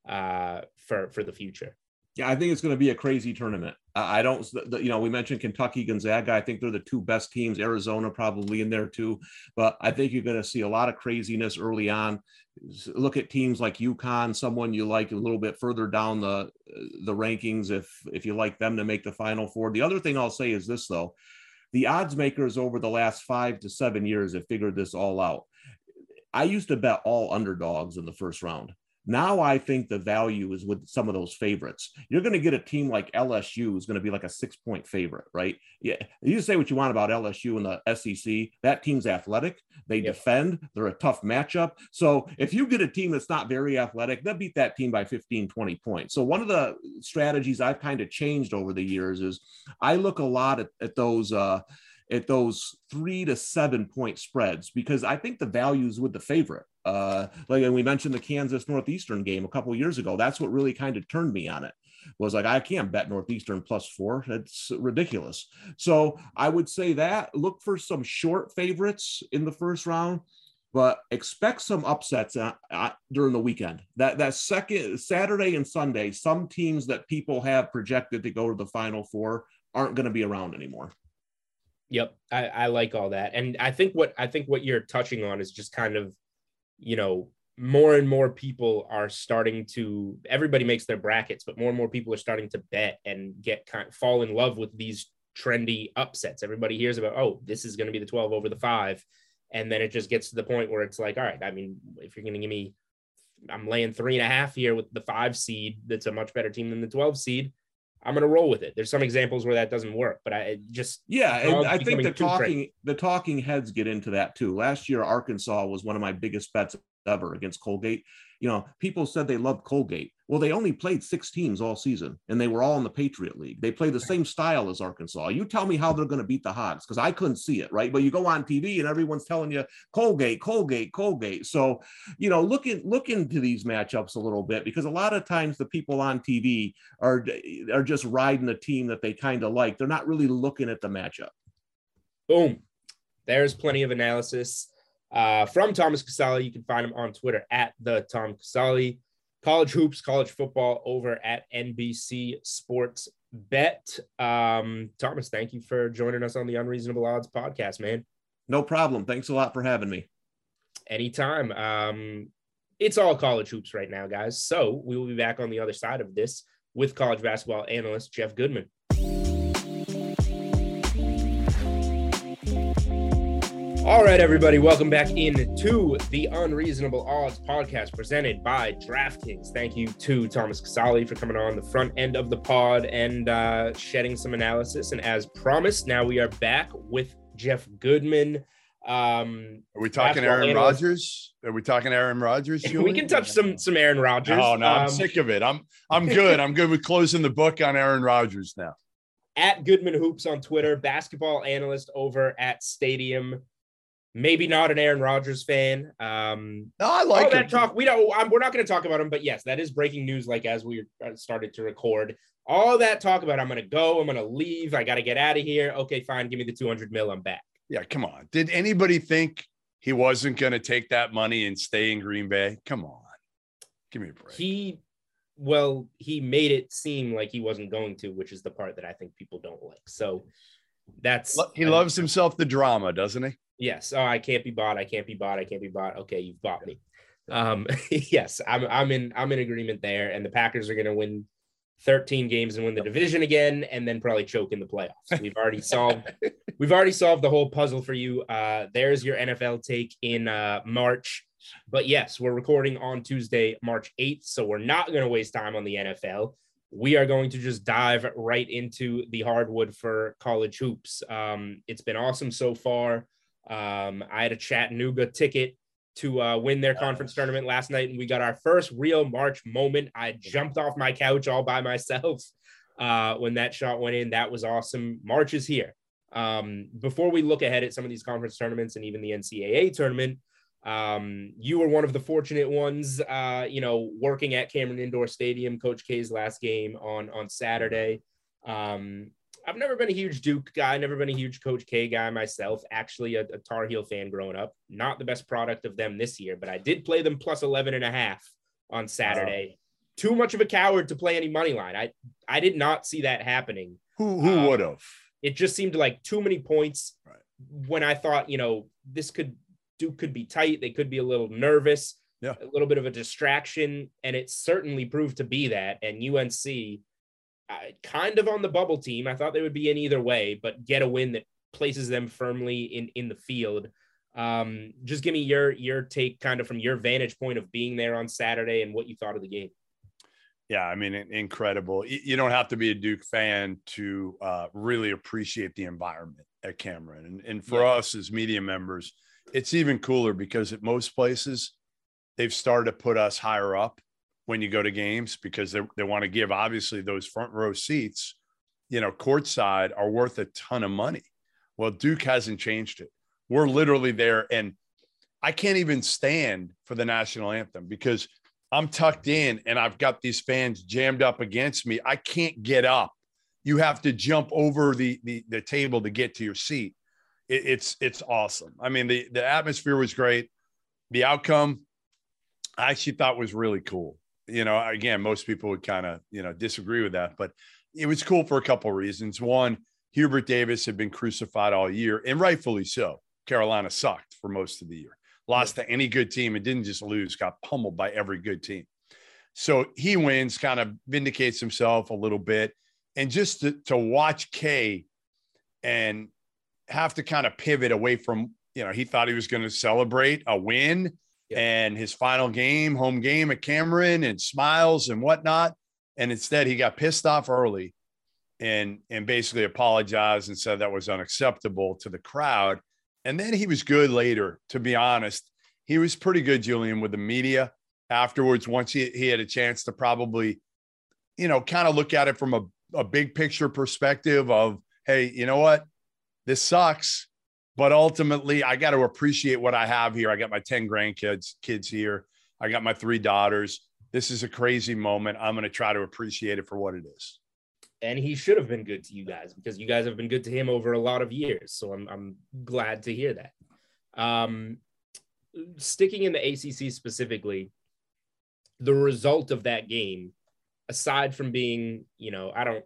uh for for the future yeah, I think it's going to be a crazy tournament. I don't, you know, we mentioned Kentucky, Gonzaga. I think they're the two best teams. Arizona probably in there too, but I think you're going to see a lot of craziness early on. Look at teams like UConn, someone you like a little bit further down the the rankings. If if you like them to make the Final Four. The other thing I'll say is this though, the odds makers over the last five to seven years have figured this all out. I used to bet all underdogs in the first round. Now I think the value is with some of those favorites. You're going to get a team like LSU who's going to be like a six point favorite, right? Yeah. You say what you want about LSU and the SEC. That team's athletic. They defend. They're a tough matchup. So if you get a team that's not very athletic, they'll beat that team by 15, 20 points. So one of the strategies I've kind of changed over the years is I look a lot at, at those, uh, at those three to seven point spreads because I think the values with the favorite. Uh, like and we mentioned the Kansas Northeastern game a couple years ago. That's what really kind of turned me on it. Was like I can't bet Northeastern plus four. It's ridiculous. So I would say that look for some short favorites in the first round, but expect some upsets uh, uh, during the weekend. That that second Saturday and Sunday, some teams that people have projected to go to the Final Four aren't going to be around anymore. Yep, I, I like all that, and I think what I think what you're touching on is just kind of, you know, more and more people are starting to. Everybody makes their brackets, but more and more people are starting to bet and get kind of fall in love with these trendy upsets. Everybody hears about, oh, this is going to be the 12 over the five, and then it just gets to the point where it's like, all right, I mean, if you're going to give me, I'm laying three and a half here with the five seed, that's a much better team than the 12 seed I'm going to roll with it. There's some examples where that doesn't work, but I just yeah, and I think the talking the talking heads get into that too. Last year, Arkansas was one of my biggest bets ever against Colgate. You know, people said they loved Colgate. Well, they only played six teams all season, and they were all in the Patriot League. They play the same style as Arkansas. You tell me how they're going to beat the Hogs because I couldn't see it, right? But you go on TV and everyone's telling you Colgate, Colgate, Colgate. So, you know, look in, look into these matchups a little bit because a lot of times the people on TV are are just riding a team that they kind of like. They're not really looking at the matchup. Boom. There's plenty of analysis uh, from Thomas Casale, You can find him on Twitter at the Tom Casale. College hoops, college football over at NBC Sports Bet. Um, Thomas, thank you for joining us on the Unreasonable Odds podcast, man. No problem. Thanks a lot for having me. Anytime. Um, it's all college hoops right now, guys. So we will be back on the other side of this with college basketball analyst Jeff Goodman. All right, everybody, welcome back into the Unreasonable Odds podcast presented by DraftKings. Thank you to Thomas Casale for coming on the front end of the pod and uh, shedding some analysis. And as promised, now we are back with Jeff Goodman. Um, are we talking Aaron Rodgers? Are we talking Aaron Rodgers? we can touch some some Aaron Rodgers. Oh no, I'm um, sick of it. I'm I'm good. I'm good with closing the book on Aaron Rodgers now. At Goodman Hoops on Twitter, basketball analyst over at Stadium maybe not an Aaron Rodgers fan. Um, no, I like that talk. We don't. I'm, we're not going to talk about him, but yes, that is breaking news. Like as we uh, started to record, all that talk about I'm going to go, I'm going to leave, I got to get out of here. Okay, fine, give me the 200 mil, I'm back. Yeah, come on. Did anybody think he wasn't going to take that money and stay in Green Bay? Come on, give me a break. He. Well, he made it seem like he wasn't going to, which is the part that I think people don't like. So that's he loves himself the drama, doesn't he? Yes. Oh, I can't be bought. I can't be bought. I can't be bought. Okay, you've bought me. Um, yes, I'm I'm in I'm in agreement there. And the Packers are gonna win 13 games and win the division again, and then probably choke in the playoffs. We've already solved we've already solved the whole puzzle for you. Uh, there's your NFL take in uh, March. But yes, we're recording on Tuesday, March 8th. So we're not going to waste time on the NFL. We are going to just dive right into the hardwood for college hoops. Um, it's been awesome so far. Um, I had a Chattanooga ticket to uh, win their conference tournament last night, and we got our first real March moment. I jumped off my couch all by myself uh, when that shot went in. That was awesome. March is here. Um, before we look ahead at some of these conference tournaments and even the NCAA tournament, um, you were one of the fortunate ones, uh, you know, working at Cameron Indoor Stadium, Coach K's last game on on Saturday. Um, I've never been a huge Duke guy, never been a huge Coach K guy myself. Actually, a, a, Tar Heel fan growing up. Not the best product of them this year, but I did play them plus 11 and a half on Saturday. Wow. Too much of a coward to play any money line. I I did not see that happening. Who who um, would have? It just seemed like too many points. Right. When I thought, you know, this could Duke could be tight. They could be a little nervous. Yeah. A little bit of a distraction, and it certainly proved to be that. And UNC kind of on the bubble team. I thought they would be in either way, but get a win that places them firmly in in the field. Um, just give me your your take, kind of from your vantage point of being there on Saturday and what you thought of the game. Yeah, I mean, incredible. You don't have to be a Duke fan to uh, really appreciate the environment at Cameron, and and for yeah. us as media members, it's even cooler because at most places they've started to put us higher up when you go to games because they, they want to give obviously those front row seats, you know, courtside are worth a ton of money. Well, Duke hasn't changed it. We're literally there. And I can't even stand for the national anthem because I'm tucked in and I've got these fans jammed up against me. I can't get up. You have to jump over the the, the table to get to your seat. It, it's it's awesome. I mean, the the atmosphere was great. The outcome, I actually thought was really cool you know, again, most people would kind of, you know, disagree with that, but it was cool for a couple of reasons. One, Hubert Davis had been crucified all year, and rightfully so. Carolina sucked for most of the year, lost to any good team, and didn't just lose, got pummeled by every good team. So he wins, kind of vindicates himself a little bit. And just to, to watch K and have to kind of pivot away from, you know, he thought he was going to celebrate a win and his final game, home game at Cameron and smiles and whatnot. And instead, he got pissed off early and and basically apologized and said that was unacceptable to the crowd. And then he was good later, to be honest. He was pretty good, Julian, with the media afterwards. Once he, he had a chance to probably, you know, kind of look at it from a, a big picture perspective of, hey, you know what? This sucks but ultimately i got to appreciate what i have here. I got my 10 grandkids kids here. I got my three daughters. This is a crazy moment. I'm going to try to appreciate it for what it is. And he should have been good to you guys because you guys have been good to him over a lot of years. So i'm, I'm glad to hear that. Um, sticking in the acc specifically the result of that game aside from being you know i don't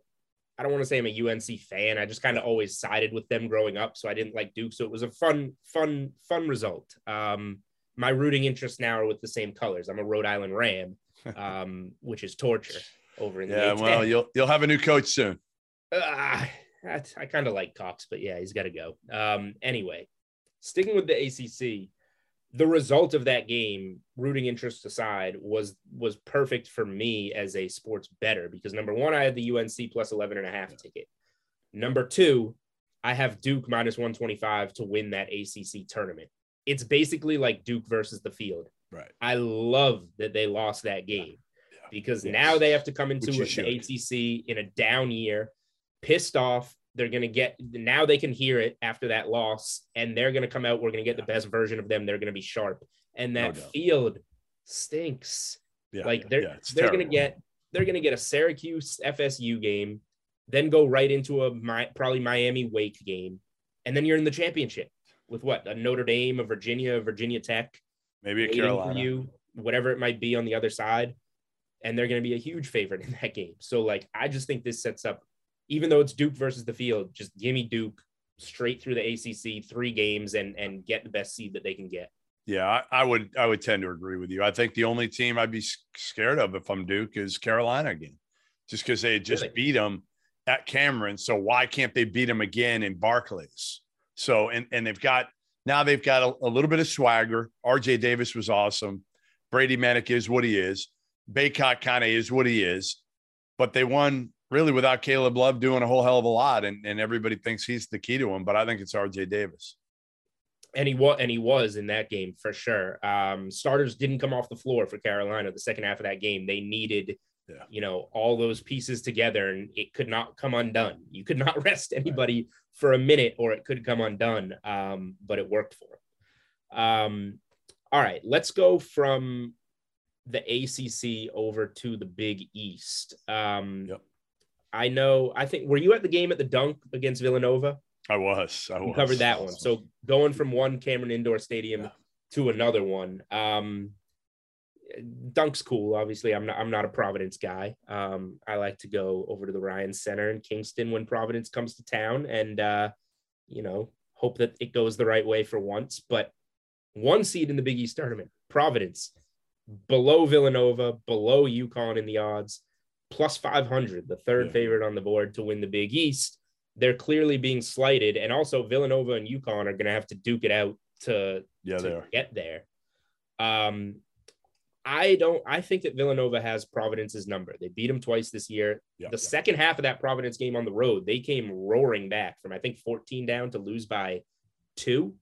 I don't want to say I'm a UNC fan. I just kind of always sided with them growing up, so I didn't like Duke. So it was a fun, fun, fun result. Um, my rooting interests now are with the same colors. I'm a Rhode Island Ram, um, which is torture over in the. Yeah, well, you'll you'll have a new coach soon. Uh, I, I kind of like Cox, but yeah, he's got to go. Um, anyway, sticking with the ACC, the result of that game, rooting interest aside, was was perfect for me as a sports better because number one, I had the UNC plus 11 and a half ticket. Number two, I have Duke minus 125 to win that ACC tournament. It's basically like Duke versus the field. Right. I love that they lost that game yeah. because yes. now they have to come into the ACC in a down year, pissed off. They're going to get now they can hear it after that loss, and they're going to come out. We're going to get yeah. the best version of them. They're going to be sharp, and that no field stinks. Yeah, like they're they're going to get they're going to get a Syracuse FSU game, then go right into a my, probably Miami Wake game, and then you're in the championship with what a Notre Dame, a Virginia, a Virginia Tech, maybe a Carolina, you, whatever it might be on the other side, and they're going to be a huge favorite in that game. So like, I just think this sets up, even though it's Duke versus the field, just give me Duke straight through the ACC, three games, and and get the best seed that they can get. Yeah, I, I, would I would tend to agree with you. I think the only team I'd be scared of if I'm Duke is Carolina again, just because they just really? beat them at Cameron. So why can't they beat them again in Barclays? So and and they've got now they've got a, a little bit of swagger. RJ Davis was awesome. Brady Manek is what he is. Bacot kind of is what he is, but they won really without Caleb Love doing a whole hell of a lot, and, and everybody thinks he's the key to him. But I think it's RJ Davis. And he was, and he was in that game for sure. Um, starters didn't come off the floor for Carolina the second half of that game. They needed, yeah. you know, all those pieces together, and it could not come undone. You could not rest anybody right. for a minute, or it could come undone. Um, but it worked for him. Um, all right, let's go from the ACC over to the Big East. Um, yep. I know. I think were you at the game at the Dunk against Villanova? I was. I was. covered that one. So going from one Cameron Indoor Stadium yeah. to another one. Um, Dunk's cool. Obviously, I'm not. I'm not a Providence guy. Um, I like to go over to the Ryan Center in Kingston when Providence comes to town, and uh, you know, hope that it goes the right way for once. But one seed in the Big East tournament, Providence, below Villanova, below UConn in the odds, plus 500, the third yeah. favorite on the board to win the Big East. They're clearly being slighted. And also, Villanova and UConn are going to have to duke it out to, yeah, to get there. Um, I don't. I think that Villanova has Providence's number. They beat them twice this year. Yeah, the second half of that Providence game on the road, they came roaring back from I think 14 down to lose by two.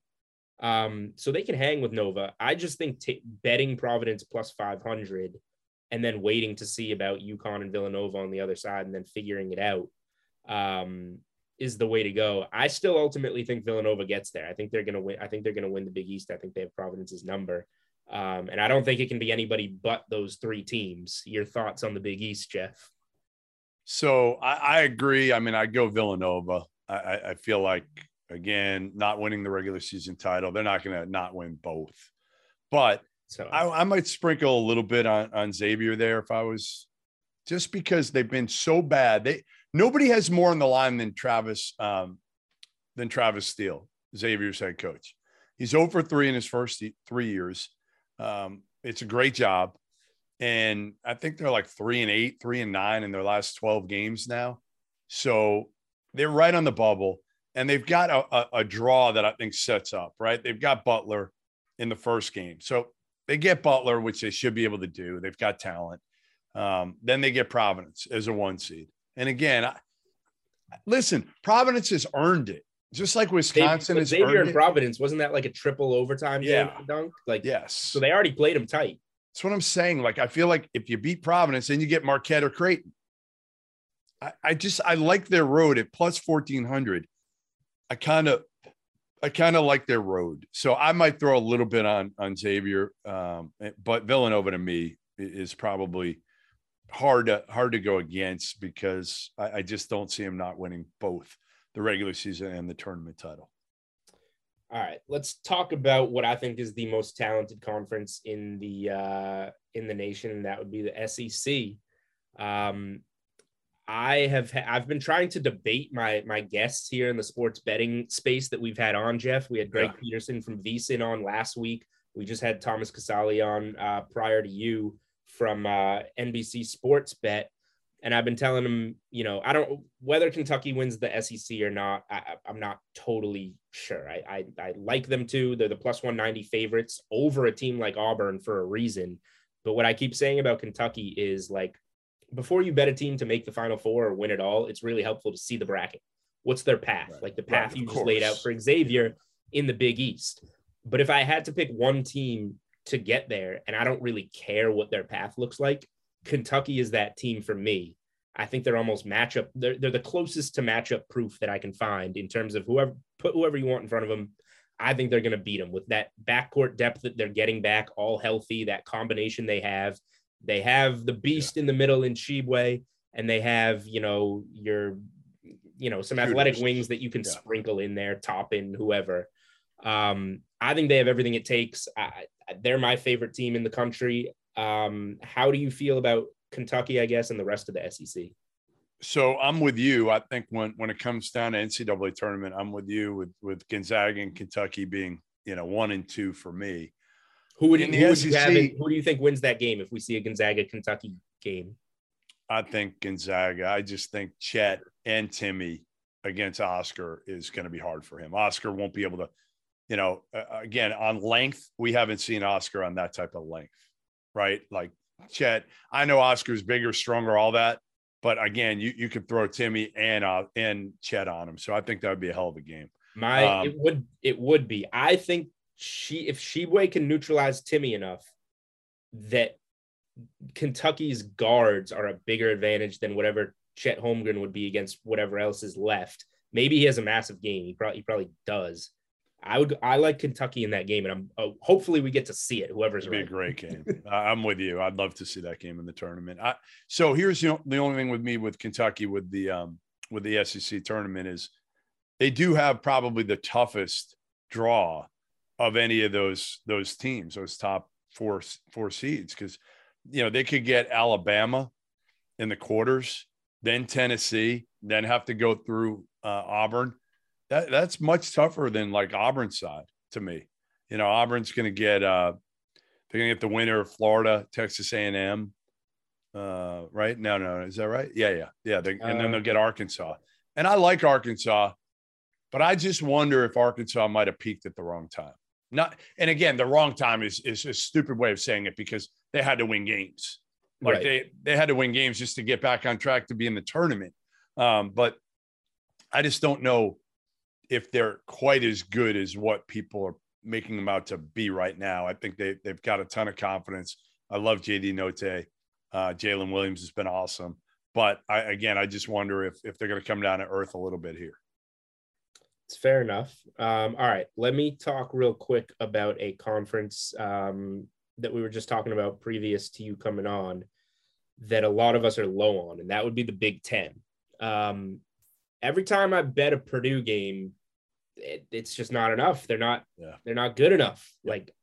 Um, so they can hang with Nova. I just think t- betting Providence plus 500 and then waiting to see about UConn and Villanova on the other side and then figuring it out um, is the way to go. I still ultimately think Villanova gets there. I think they're going to win. I think they're going to win the Big East. I think they have Providence's number. Um, and I don't think it can be anybody but those three teams. Your thoughts on the Big East, Jeff? So I, I agree. I mean, I go Villanova. I, I feel like again, not winning the regular season title. They're not going to not win both. But so I, I, might sprinkle a little bit on, on Xavier there if I was just because they've been so bad. They nobody has more on the line than Travis um, than Travis Steele, Xavier's head coach. He's over three in his first three years. Um, it's a great job. And I think they're like three and eight, three and nine in their last 12 games now. So they're right on the bubble and they've got a, a, a, draw that I think sets up, right? They've got Butler in the first game. So they get Butler, which they should be able to do. They've got talent. Um, then they get Providence as a one seed. And again, I, listen, Providence has earned it. Just like Wisconsin they, has Xavier and Providence, wasn't that like a triple overtime yeah. game dunk? Like yes. So they already played them tight. That's what I'm saying. Like I feel like if you beat Providence, then you get Marquette or Creighton. I, I just I like their road at plus 1400 I kind of I kind of like their road, so I might throw a little bit on on Xavier, um, eh, but Villanova to me is probably hard to hard to go against because I, I just don't see him not winning both the regular season and the tournament title. All right, let's talk about what I think is the most talented conference in the uh, in the nation, and that would be the SEC. Um, I have I've been trying to debate my my guests here in the sports betting space that we've had on Jeff. We had Greg yeah. Peterson from VSiN on last week. We just had Thomas Casale on uh, prior to you from uh, NBC Sports Bet. and I've been telling him, you know, I don't whether Kentucky wins the SEC or not. I, am not totally sure. I, I I like them too. They're the plus 190 favorites over a team like Auburn for a reason. But what I keep saying about Kentucky is like before you bet a team to make the Final Four or win it all, it's really helpful to see the bracket. What's their path? Right. Like the path right, you just laid out for Xavier in the Big East. But if I had to pick one team to get there, and I don't really care what their path looks like, Kentucky is that team for me. I think they're almost matchup. They're, they're the closest to matchup proof that I can find in terms of whoever put whoever you want in front of them. I think they're going to beat them with that backcourt depth that they're getting back, all healthy. That combination they have. They have the beast yeah. in the middle in Tshiebwe, and they have you know your you know some athletic wings that you can yeah. sprinkle in there, top in whoever. Um, I think they have everything it takes. I, they're my favorite team in the country. Um, how do you feel about Kentucky, I guess, and the rest of the SEC? So I'm with you. I think when when it comes down to NCAA tournament, I'm with you with with Gonzaga and Kentucky being you know one and two for me. Who would, you, who, would you have in, who do you think wins that game if we see a Gonzaga Kentucky game? I think Gonzaga. I just think Chet and Timmy against Oscar is going to be hard for him. Oscar won't be able to, you know, uh, again on length, we haven't seen Oscar on that type of length right? Like Chet, I know Oscar's bigger, stronger, all that, but again, you you could throw Timmy and uh and Chet on him, so I think that would be a hell of a game. My um, it would it would be. I think she if Tshiebwe can neutralize Timmy enough that Kentucky's guards are a bigger advantage than whatever Chet Holmgren would be against whatever else is left. Maybe he has a massive game. He probably he probably does. I would I like Kentucky in that game, and I'm oh, hopefully we get to see it. Whoever's It'd be a great game. I'm with you. I'd love to see that game in the tournament. I, so here's the, the only thing with me with Kentucky with the um, with the SEC tournament is they do have probably the toughest draw of any of those those teams, those top four four seeds, because you know they could get Alabama in the quarters, then Tennessee, then have to go through uh, Auburn that that's much tougher than like Auburn's side to me. You know, Auburn's going to get uh they're going to get the winner of Florida, Texas A&M. Uh, right? No, no, is that right? Yeah, yeah, yeah. They, and then they'll get Arkansas. And I like Arkansas, but I just wonder if Arkansas might have peaked at the wrong time. Not, and again, the wrong time is is a stupid way of saying it because they had to win games. Like right. they they had to win games just to get back on track to be in the tournament. Um, but I just don't know if they're quite as good as what people are making them out to be right now. I think they they've got a ton of confidence. I love JD Notae. Uh, Jaylin Williams has been awesome, but I, again, I just wonder if if they're going to come down to earth a little bit here. It's fair enough. Um, all right, let me talk real quick about a conference um, that we were just talking about previous to you coming on that a lot of us are low on, and that would be the Big Ten. Um, every time I bet a Purdue game, it, it's just not enough. They're not yeah. they're not good enough. Yeah. Like,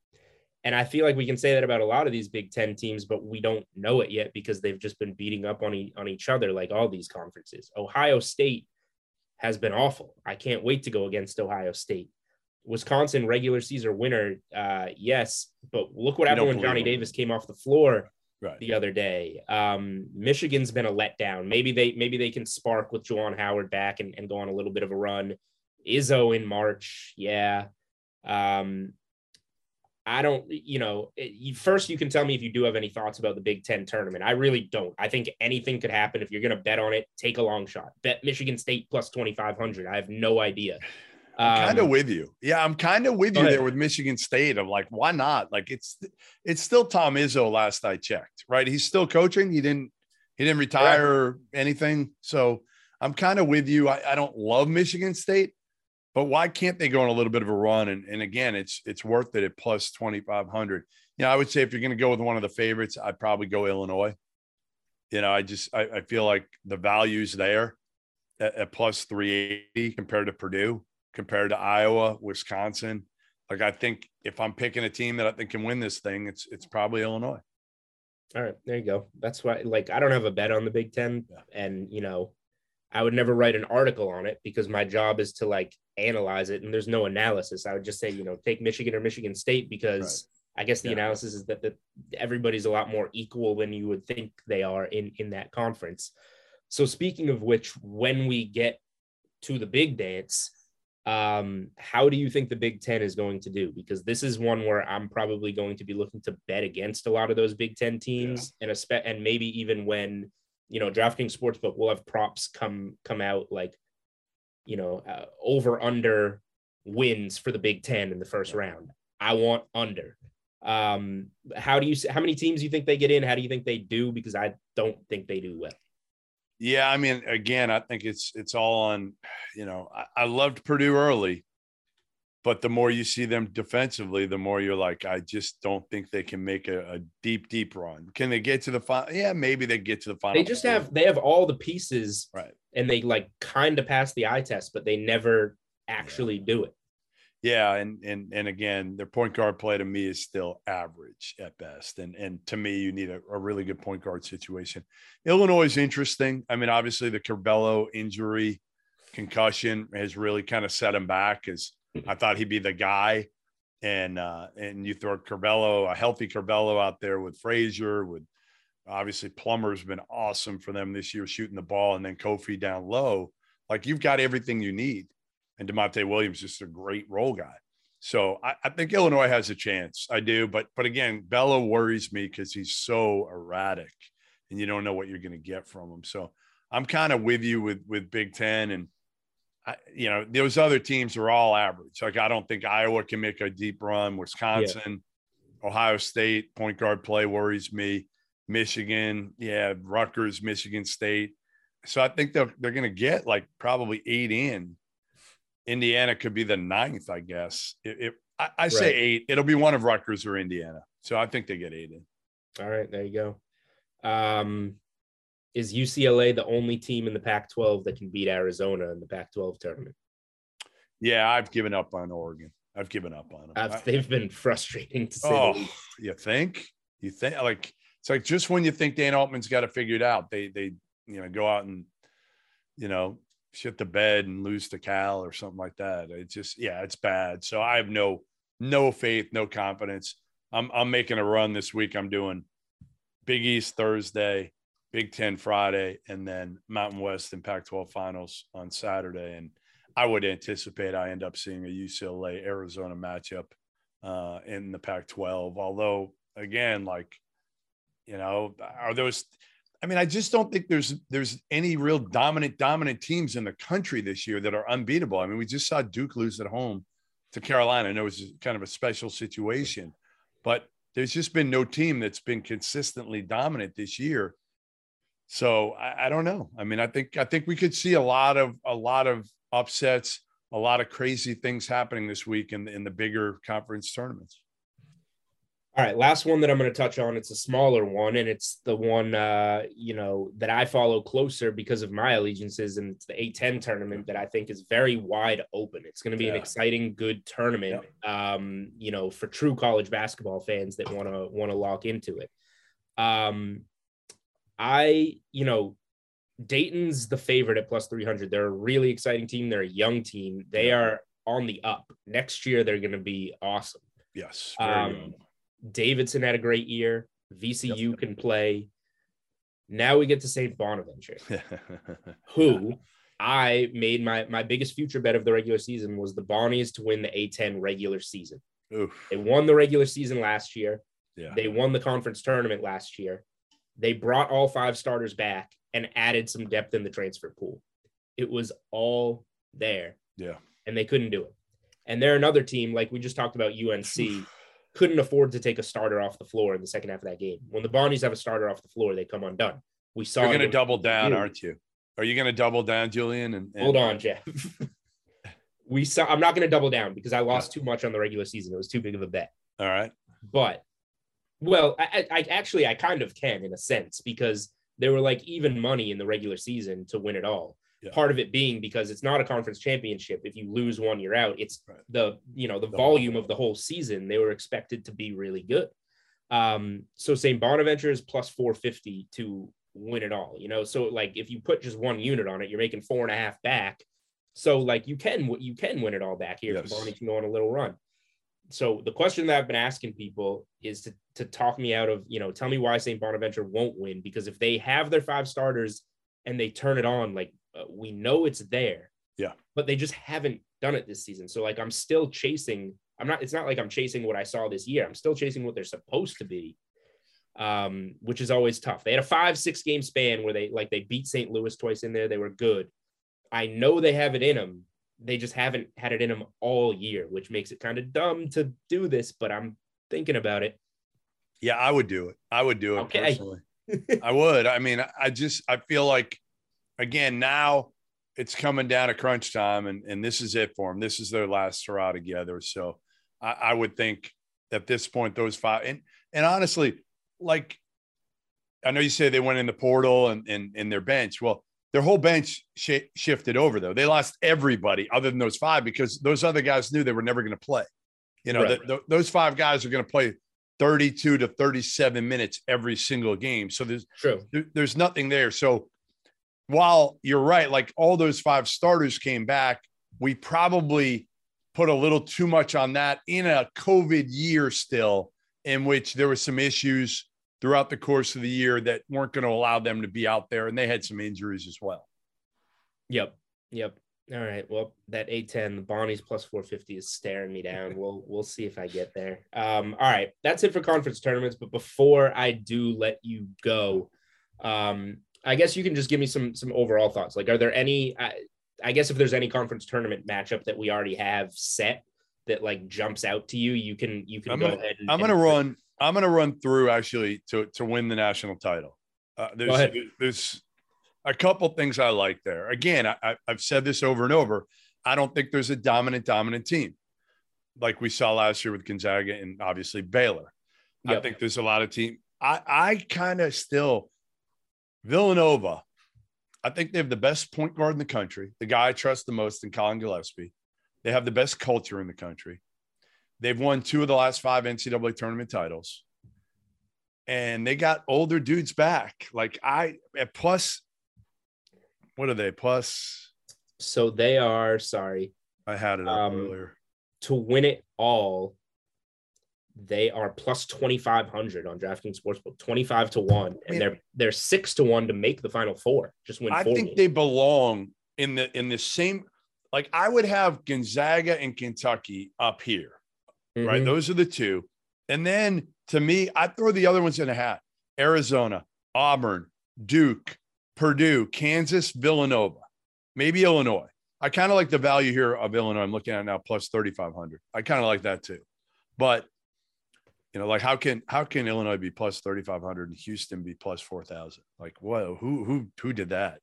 and I feel like we can say that about a lot of these Big Ten teams, but we don't know it yet because they've just been beating up on e- on each other like all these conferences. Ohio State has been awful. I can't wait to go against Ohio State. Wisconsin regular season winner, uh, yes, but look what happened when Johnny Davis came off the floor right. the other day. Um, Michigan's been a letdown. Maybe they maybe they can spark with Juwan Howard back and, and go on a little bit of a run. Izzo in March, yeah. Um, I don't, you know, it, first you can tell me if you do have any thoughts about the Big Ten tournament. I really don't. I think anything could happen. If you're going to bet on it, take a long shot. Bet Michigan State plus 2,500. I have no idea. I'm kind of um, with you. Yeah, I'm kind of with you there with Michigan State. I'm like, why not? Like it's it's still Tom Izzo. Last I checked, right? He's still coaching. He didn't he didn't retire yeah. or anything. So I'm kind of with you. I, I, don't love Michigan State, but why can't they go on a little bit of a run? And, and again, it's it's worth it at plus 2,500. You know, I would say if you're going to go with one of the favorites, I'd probably go Illinois. You know, I just I, I feel like the value's there at, at plus 380 compared to Purdue compared to Iowa, Wisconsin. Like I think if I'm picking a team that I think can win this thing, it's it's probably Illinois. All right, there you go. That's why like I don't have a bet on the Big 10 yeah. and you know, I would never write an article on it because my job is to like analyze it and there's no analysis. I would just say, you know, take Michigan or Michigan State because I guess the Yeah. analysis is that the, everybody's a lot more equal than you would think they are in in that conference. So speaking of which, when we get to the big dance, um, how do you think the Big Ten is going to do? Because this is one where I'm probably going to be looking to bet against a lot of those Big Ten teams, and a spe- and maybe even when you know DraftKings Sportsbook will have props come come out like you know uh, over under wins for the Big Ten in the first round. I want under. Um, how do you how many teams do you think they get in? How do you think they do? Because I don't think they do well. Yeah, I mean, again, I think it's it's all on, you know, I, I loved Purdue early, but the more you see them defensively, the more you're like, I just don't think they can make a, a deep, deep run. Can they get to the final? Yeah, maybe they get to the final. They just have they have all the pieces, right. and they like kind of pass the eye test, but they never actually do it. Yeah, and and and again, their point guard play to me is still average at best, and and to me, you need a, a really good point guard situation. Illinois is interesting. I mean, obviously, the Curbelo injury, concussion has really kind of set him back. As I thought he'd be the guy, and uh, and you throw Curbelo, a healthy Curbelo out there with Frazier, with obviously Plummer's been awesome for them this year, shooting the ball, and then Kofi down low. Like you've got everything you need and Da'Monte Williams is just a great role guy. So I, I, think Illinois has a chance. I do, but but again, Bella worries me because he's so erratic, and you don't know what you're going to get from him. So I'm kind of with you with with Big Ten, and I, you know those other teams are all average. Like I don't think Iowa can make a deep run. Wisconsin, yeah. Ohio State point guard play worries me. Michigan, yeah, Rutgers, Michigan State. So I think they're they're going to get like probably eight in Indiana could be the ninth, I guess. If, I, I, say eight, it'll be one of Rutgers or Indiana. So I think they get eight in. All right, there you go. Um, is UCLA the only team in the Pac-12 that can beat Arizona in the Pac-12 tournament? Yeah, I've given up on Oregon. I've given up on them. I've, they've been frustrating to say oh. You think? You think like it's like just when you think Dana Altman's got to figure it out, they they you know go out and you know shit the bed and lose to Cal or something like that. It's just yeah, it's bad. So I have no no faith, no confidence. I'm I'm making a run this week. I'm doing Big East Thursday, Big Ten Friday, and then Mountain West and Pac-12 finals on Saturday. And I would anticipate I end up seeing a UCLA Arizona matchup uh, in the Pac-12. Although again, like you know, are those I mean, I just don't think there's there's any real dominant dominant teams in the country this year that are unbeatable. I mean, we just saw Duke lose at home to Carolina. I know it was kind of a special situation, but there's just been no team that's been consistently dominant this year. So I, I don't know. I mean, I think I think we could see a lot of a lot of upsets, a lot of crazy things happening this week in in the bigger conference tournaments. All right, last one that I'm going to touch on. It's a smaller one, and it's the one uh, you know that I follow closer because of my allegiances, and it's the A10 tournament that I think is very wide open. It's going to be yeah. an exciting, good tournament. Yeah. Um, you know, for true college basketball fans that want to want to lock into it. Um, I, you know, Dayton's the favorite at plus 300. They're a really exciting team. They're a young team. They are on the up. Next year, they're going to be awesome. Yes. Um, Davidson had a great year. VCU yep. can play. Now we get to St. Bonaventure, who I made my my biggest future bet of the regular season was the Bonnies to win the A10 regular season. Oof. They won the regular season last year. Yeah. They won the conference tournament last year. They brought all five starters back and added some depth in the transfer pool. It was all there. Yeah. And they couldn't do it. And they're another team, like we just talked about UNC couldn't afford to take a starter off the floor in the second half of that game. When the Bonnies have a starter off the floor, they come undone. We saw. You're going to double down, aren't you? Are you going to double down, Julian? And, and... hold on, Jeff. we saw. I'm not going to double down because I lost too much on the regular season. It was too big of a bet. All right. But, well, I, I actually I kind of can in a sense because there were like even money in the regular season to win it all. Yeah. Part of it being because it's not a conference championship. If you lose one, you're out. It's right. the you know the, the volume of the whole season. They were expected to be really good. Um, so St. Bonaventure is plus 450 to win it all. You know, so like if you put just one unit on it, you're making four and a half back. So like you can you can win it all back here yes. if Bonnie can go on a little run. so the question that I've been asking people is to to talk me out of, you know, tell me why St. Bonaventure won't win because if they have their five starters and they turn it on, like uh, we know it's there. Yeah. But they just haven't done it this season. So like I'm still chasing. I'm not. It's not like I'm chasing what I saw this year. I'm still chasing what they're supposed to be, um, which is always tough. They had a five six game span where they like they beat St. Louis twice in there. They were good. I know they have it in them. They just haven't had it in them all year, which makes it kind of dumb to do this. But I'm thinking about it. Yeah, I would do it. I would do it Okay. personally. I would. I mean, I just I feel like again now it's coming down to crunch time, and and this is it for them. This is their last hurrah together. So I, I would think at this point those five and and honestly, like I know you say they went in the portal and and, and their bench. Well, their whole bench sh- shifted over though. They lost everybody other than those five because those other guys knew they were never going to play. You know, Right. th- th- those five guys are going to play 32 to 37 minutes every single game. So there's True. there- there's nothing there. So while you're right, like all those five starters came back, we probably put a little too much on that in a COVID year still, in which there were some issues throughout the course of the year that weren't going to allow them to be out there. And they had some injuries as well. Yep. Yep. All right. Well, that A10, the Bonnie's plus 450 is staring me down. We'll we'll see if I get there. Um, all right. That's it for conference tournaments. But before I do let you go, um, I guess you can just give me some some overall thoughts. Like, are there any I, I guess if there's any conference tournament matchup that we already have set that like jumps out to you, you can you can I'm go gonna- ahead and I'm going to and- run. I'm going to run through actually to to win the national title. Uh, there's ahead. there's a couple things I like there. Again, I, I've said this over and over. I don't think there's a dominant dominant team like we saw last year with Gonzaga and obviously Baylor. I think there's a lot of team. I I kind of still Villanova. I think they have the best point guard in the country. The guy I trust the most in Collin Gillespie. They have the best culture in the country. They've won two of the last five NCAA tournament titles. And they got older dudes back. Like I at plus, what are they? Plus, So they are sorry I had it up Um, earlier. to win it all. They are plus 2,500 on DraftKings Sportsbook, 25 to 1. And Man. they're they're six to 1 to make the final four. Just win I think games. they belong in the in the same. Like I would have Gonzaga and Kentucky up here, right? Mhm. Those are the two. And then to me, I throw the other ones in a hat: Arizona, Auburn, Duke, Purdue, Kansas, Villanova, maybe Illinois. I kind of like the value here of Illinois. I'm looking at now plus 3,500. I kind of like that too. But you know, like how can how can Illinois be plus 3,500 and Houston be plus 4,000? Like, whoa, who who who did that?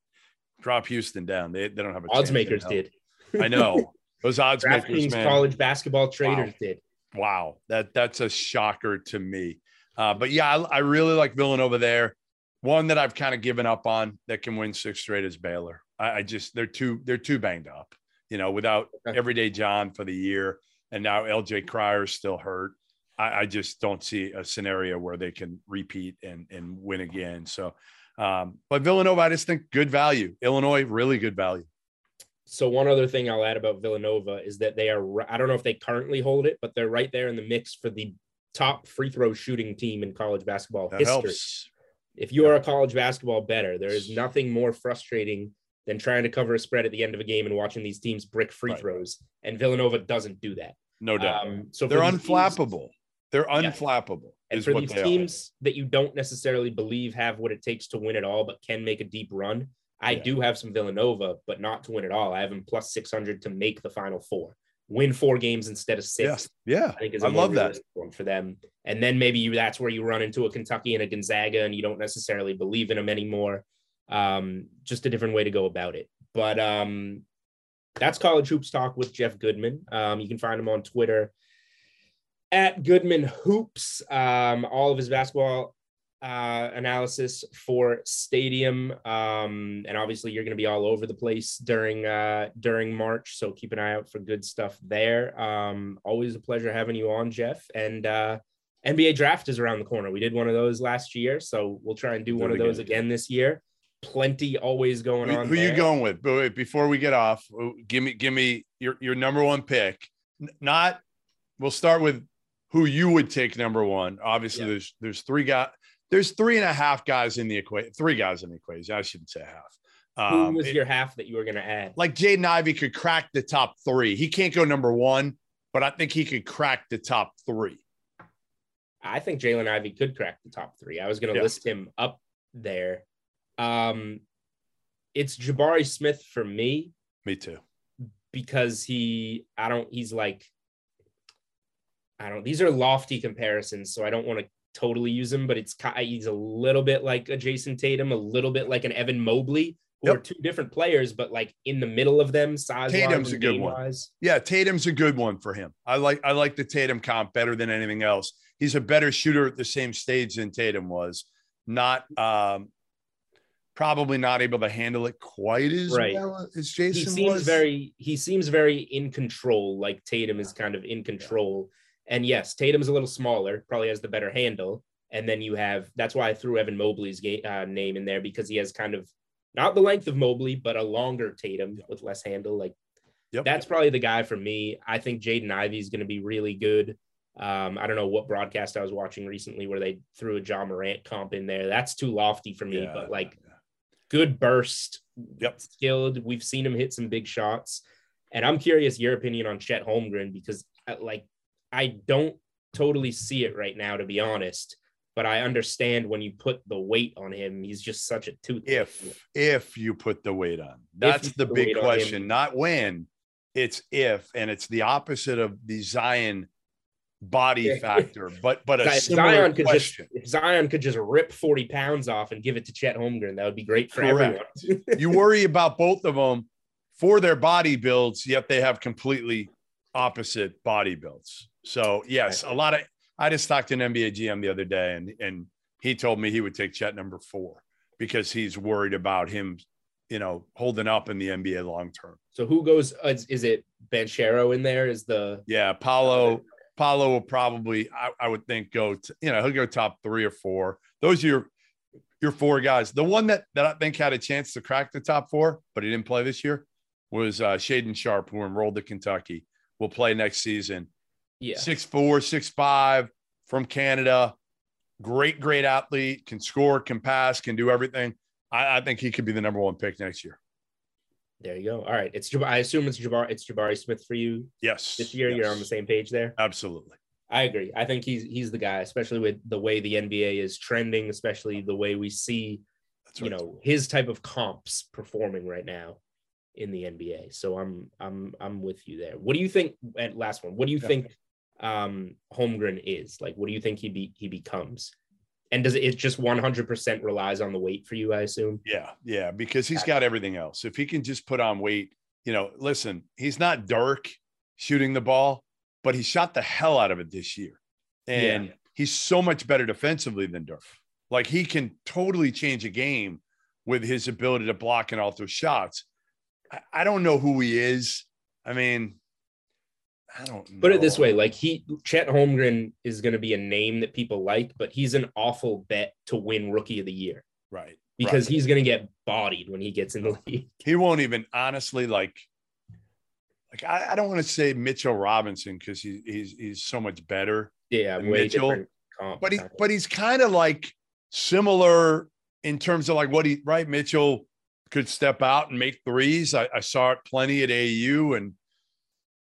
Drop Houston down. They, they don't have a Odds makers did. I know those odds makers, man. college basketball traders did. Wow, that that's a shocker to me. Uh, but yeah, I, I really like Villanova there. One that I've kind of given up on that can win six straight is Baylor. I, I just they're too they're too banged up. You know, without Okay. everyday John for the year, and now LJ Cryer's still hurt. I, I just don't see a scenario where they can repeat and and win again. So, um, but Villanova, I just think good value. Illinois, really good value. So one other thing I'll add about Villanova is that they are I don't know if they currently hold it, but they're right there in the mix for the top free throw shooting team in college basketball That history. helps. If you are a college basketball better, there is nothing more frustrating than trying to cover a spread at the end of a game and watching these teams brick free Right. throws. And Villanova doesn't do that. No doubt. Um, so They're these teams- unflappable. They're Yeah. unflappable. and for these they are. teams that you don't necessarily believe have what it takes to win it all, but can make a deep run, I Yeah. do have some Villanova, but not to win it all. I have them plus 600 to make the final four, win four games instead of six. Yeah, yeah. I think is I love that. one for them. And then maybe you that's where you run into a Kentucky and a Gonzaga, and you don't necessarily believe in them anymore. Um, just a different way to go about it. But um, that's college hoops talk with Jeff Goodman. Um, you can find him on Twitter at Goodman Hoops. Um, all of his basketball uh, analysis for Stadium, um, and obviously you're going to be all over the place during uh, during March. So keep an eye out for good stuff there. Um, always a pleasure having you on, Jeff. And uh, NBA draft is around the corner. We did one of those last year, so we'll try and do Do one of those again. again this year. Plenty always going Who, on. who you going with? But wait, before we get off, oh, give me give me your your number one pick. Not we'll start with who you would take number one. Obviously, Yeah. there's there's three guys. There's three and a half guys in the equation. Three guys in the equation. I shouldn't say half. Who Um, was it- your half that you were going to add? like Jaden Ivey could crack the top three. He can't go number one, but I think he could crack the top three. I think Jalen Ivey could crack the top three. I was going to Yeah. list him up there. Um, it's Jabari Smith for me Me too. because he, I don't, he's like, I don't. These are lofty comparisons, so I don't want to totally use him. But it's he's a little bit like a Jayson Tatum, a little bit like an Evan Mobley, who Yep. are two different players, but like in the middle of them, size Tatum's a good one. Yeah, Tatum's a good one for him. I like I like the Tatum comp better than anything else. He's a better shooter at the same stage than Tatum was. Not um probably not able to handle it quite as Right. well as He Jayson seems was. very he seems very in control. Like Tatum is kind of in control. And yes, Tatum's a little smaller, probably has the better handle. And then you have that's why I threw Evan Mobley's ga- uh, name in there because he has kind of not the length of Mobley, but a longer Tatum with less handle. Like Yep. that's probably the guy for me. I think Jaden Ivey is going to be really good. Um, I don't know what broadcast I was watching recently where they threw a Ja Morant comp in there. That's too lofty for me, Yeah, but like yeah. good burst, Yep. skilled. We've seen him hit some big shots. And I'm curious your opinion on Chet Holmgren because uh, like I don't totally see it right now, to be honest. But I understand when you put the weight on him, he's just such a tooth. if if you put the weight on. That's the the big question, not when. It's if, and it's the opposite of the Zion body factor, but but a Zion could question. just Zion could just rip 40 pounds off and give it to Chet Holmgren, that would be great for Correct. everyone. you worry about both of them for their body builds, yet they have completely opposite body builds. So yes, a lot of I just talked to an NBA GM the other day, and and he told me he would take Chet number four because he's worried about him, you know, holding up in the NBA long term. So who goes? Uh, is, is it Banchero in there? Is the Yeah, Paolo Paolo will probably I, I would think go to, you know he'll go top three or four. Those are your your four guys. The one that that I think had a chance to crack the top four, but he didn't play this year, was uh, Shaedon Sharpe, who enrolled at Kentucky. Will play next season. yeah? Six four, six five from Canada. Great, great athlete. Can score, can pass, can do everything. I, I think he could be the number one pick next year. There you go. All right, it's I assume it's Jabari. It's Jabari Smith for you Yes. this year. You're on the same page there. Absolutely. I agree. I think he's he's the guy, especially with the way the NBA is trending, especially the way we see That's you know his type of comps performing right now in the NBA. So I'm I'm I'm with you there. What do you think? And last one, what do you think um Holmgren is like? What do you think he be he becomes? And does it, it just 100% relies on the weight for you? I assume. Yeah, yeah, because he's got everything else. If he can just put on weight, you know, listen, he's not Dirk shooting the ball, but he shot the hell out of it this year. And Yeah. he's so much better defensively than Dirk. Like he can totally change a game with his ability to block and all those shots. I, I don't know who he is. I mean, I don't Put it this way, like he Chet Holmgren is going to be a name that people like, but he's an awful bet to win Rookie of the Year Right. because right. he's going to get bodied when he gets in the league. he won't even honestly like like I, I don't want to say Mitchell Robinson because he, he's he's so much better, Yeah, Mitchell, but he but he's kind of like similar in terms of like what he right Mitchell could step out and make threes. I, I saw it plenty at AU and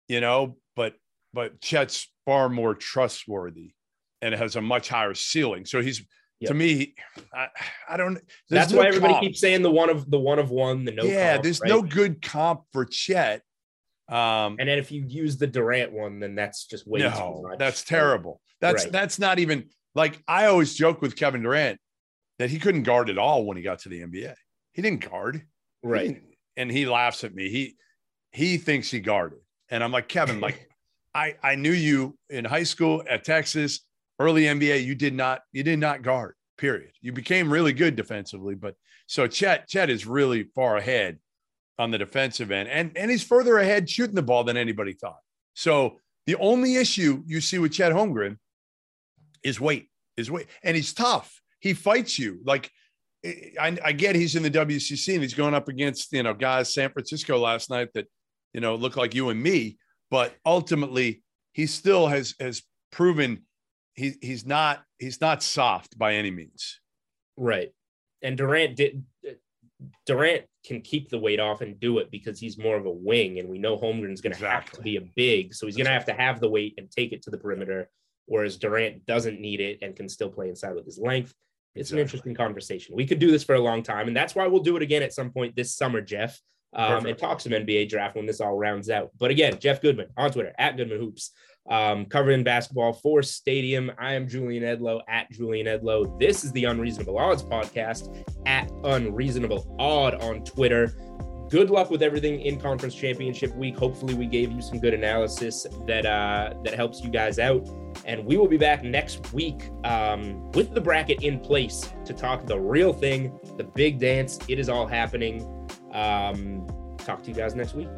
you know, but but Chet's far more trustworthy and has a much higher ceiling. So he's Yep. to me, I, I don't. That's no why everybody comp. keeps saying the one of the one of one, the no. yeah, comp, there's right? no good comp for Chet. Um, And then if you use the Durant one, then that's just way too much. that's terrible. That's Right. that's not even like I always joke with Kevin Durant that he couldn't guard at all when he got to the NBA. He didn't guard. He Right. didn't- and he laughs at me. He he thinks he guarded. And I'm like, Kevin, like I I knew you in high school at Texas, early NBA, you did not you did not guard. Period. You became really good defensively, but so Chet Chet is really far ahead on the defensive end, and and he's further ahead shooting the ball than anybody thought. So the only issue you see with Chet Holmgren is weight, is weight, and he's tough. He fights you. Like I, I get he's in the WCC and he's going up against you know guys San Francisco last night that you know look like you and me, but ultimately he still has has proven he he's not he's not soft by any means. Right. And Durant did Durant can keep the weight off and do it because he's more of a wing, and we know Holmgren's going to exactly. have to be a big, so he's going to have to have the weight and take it to the perimeter. Whereas Durant doesn't need it and can still play inside with his length. It's exactly. an interesting conversation. We could do this for a long time, and that's why we'll do it again at some point this summer, Jeff, um, and talk some NBA draft when this all rounds out. But again, Jeff Goodman on Twitter at Goodman Hoops um, covering basketball for Stadium. I am Julian Edlow at Julian Edlow. This is the Unreasonable Odds podcast at Unreasonable Odd on Twitter. Good luck with everything in conference championship week. Hopefully, we gave you some good analysis that uh, that helps you guys out. And we will be back next week um, with the bracket in place to talk the real thing, the big dance. It is all happening. Um, talk to you guys next week.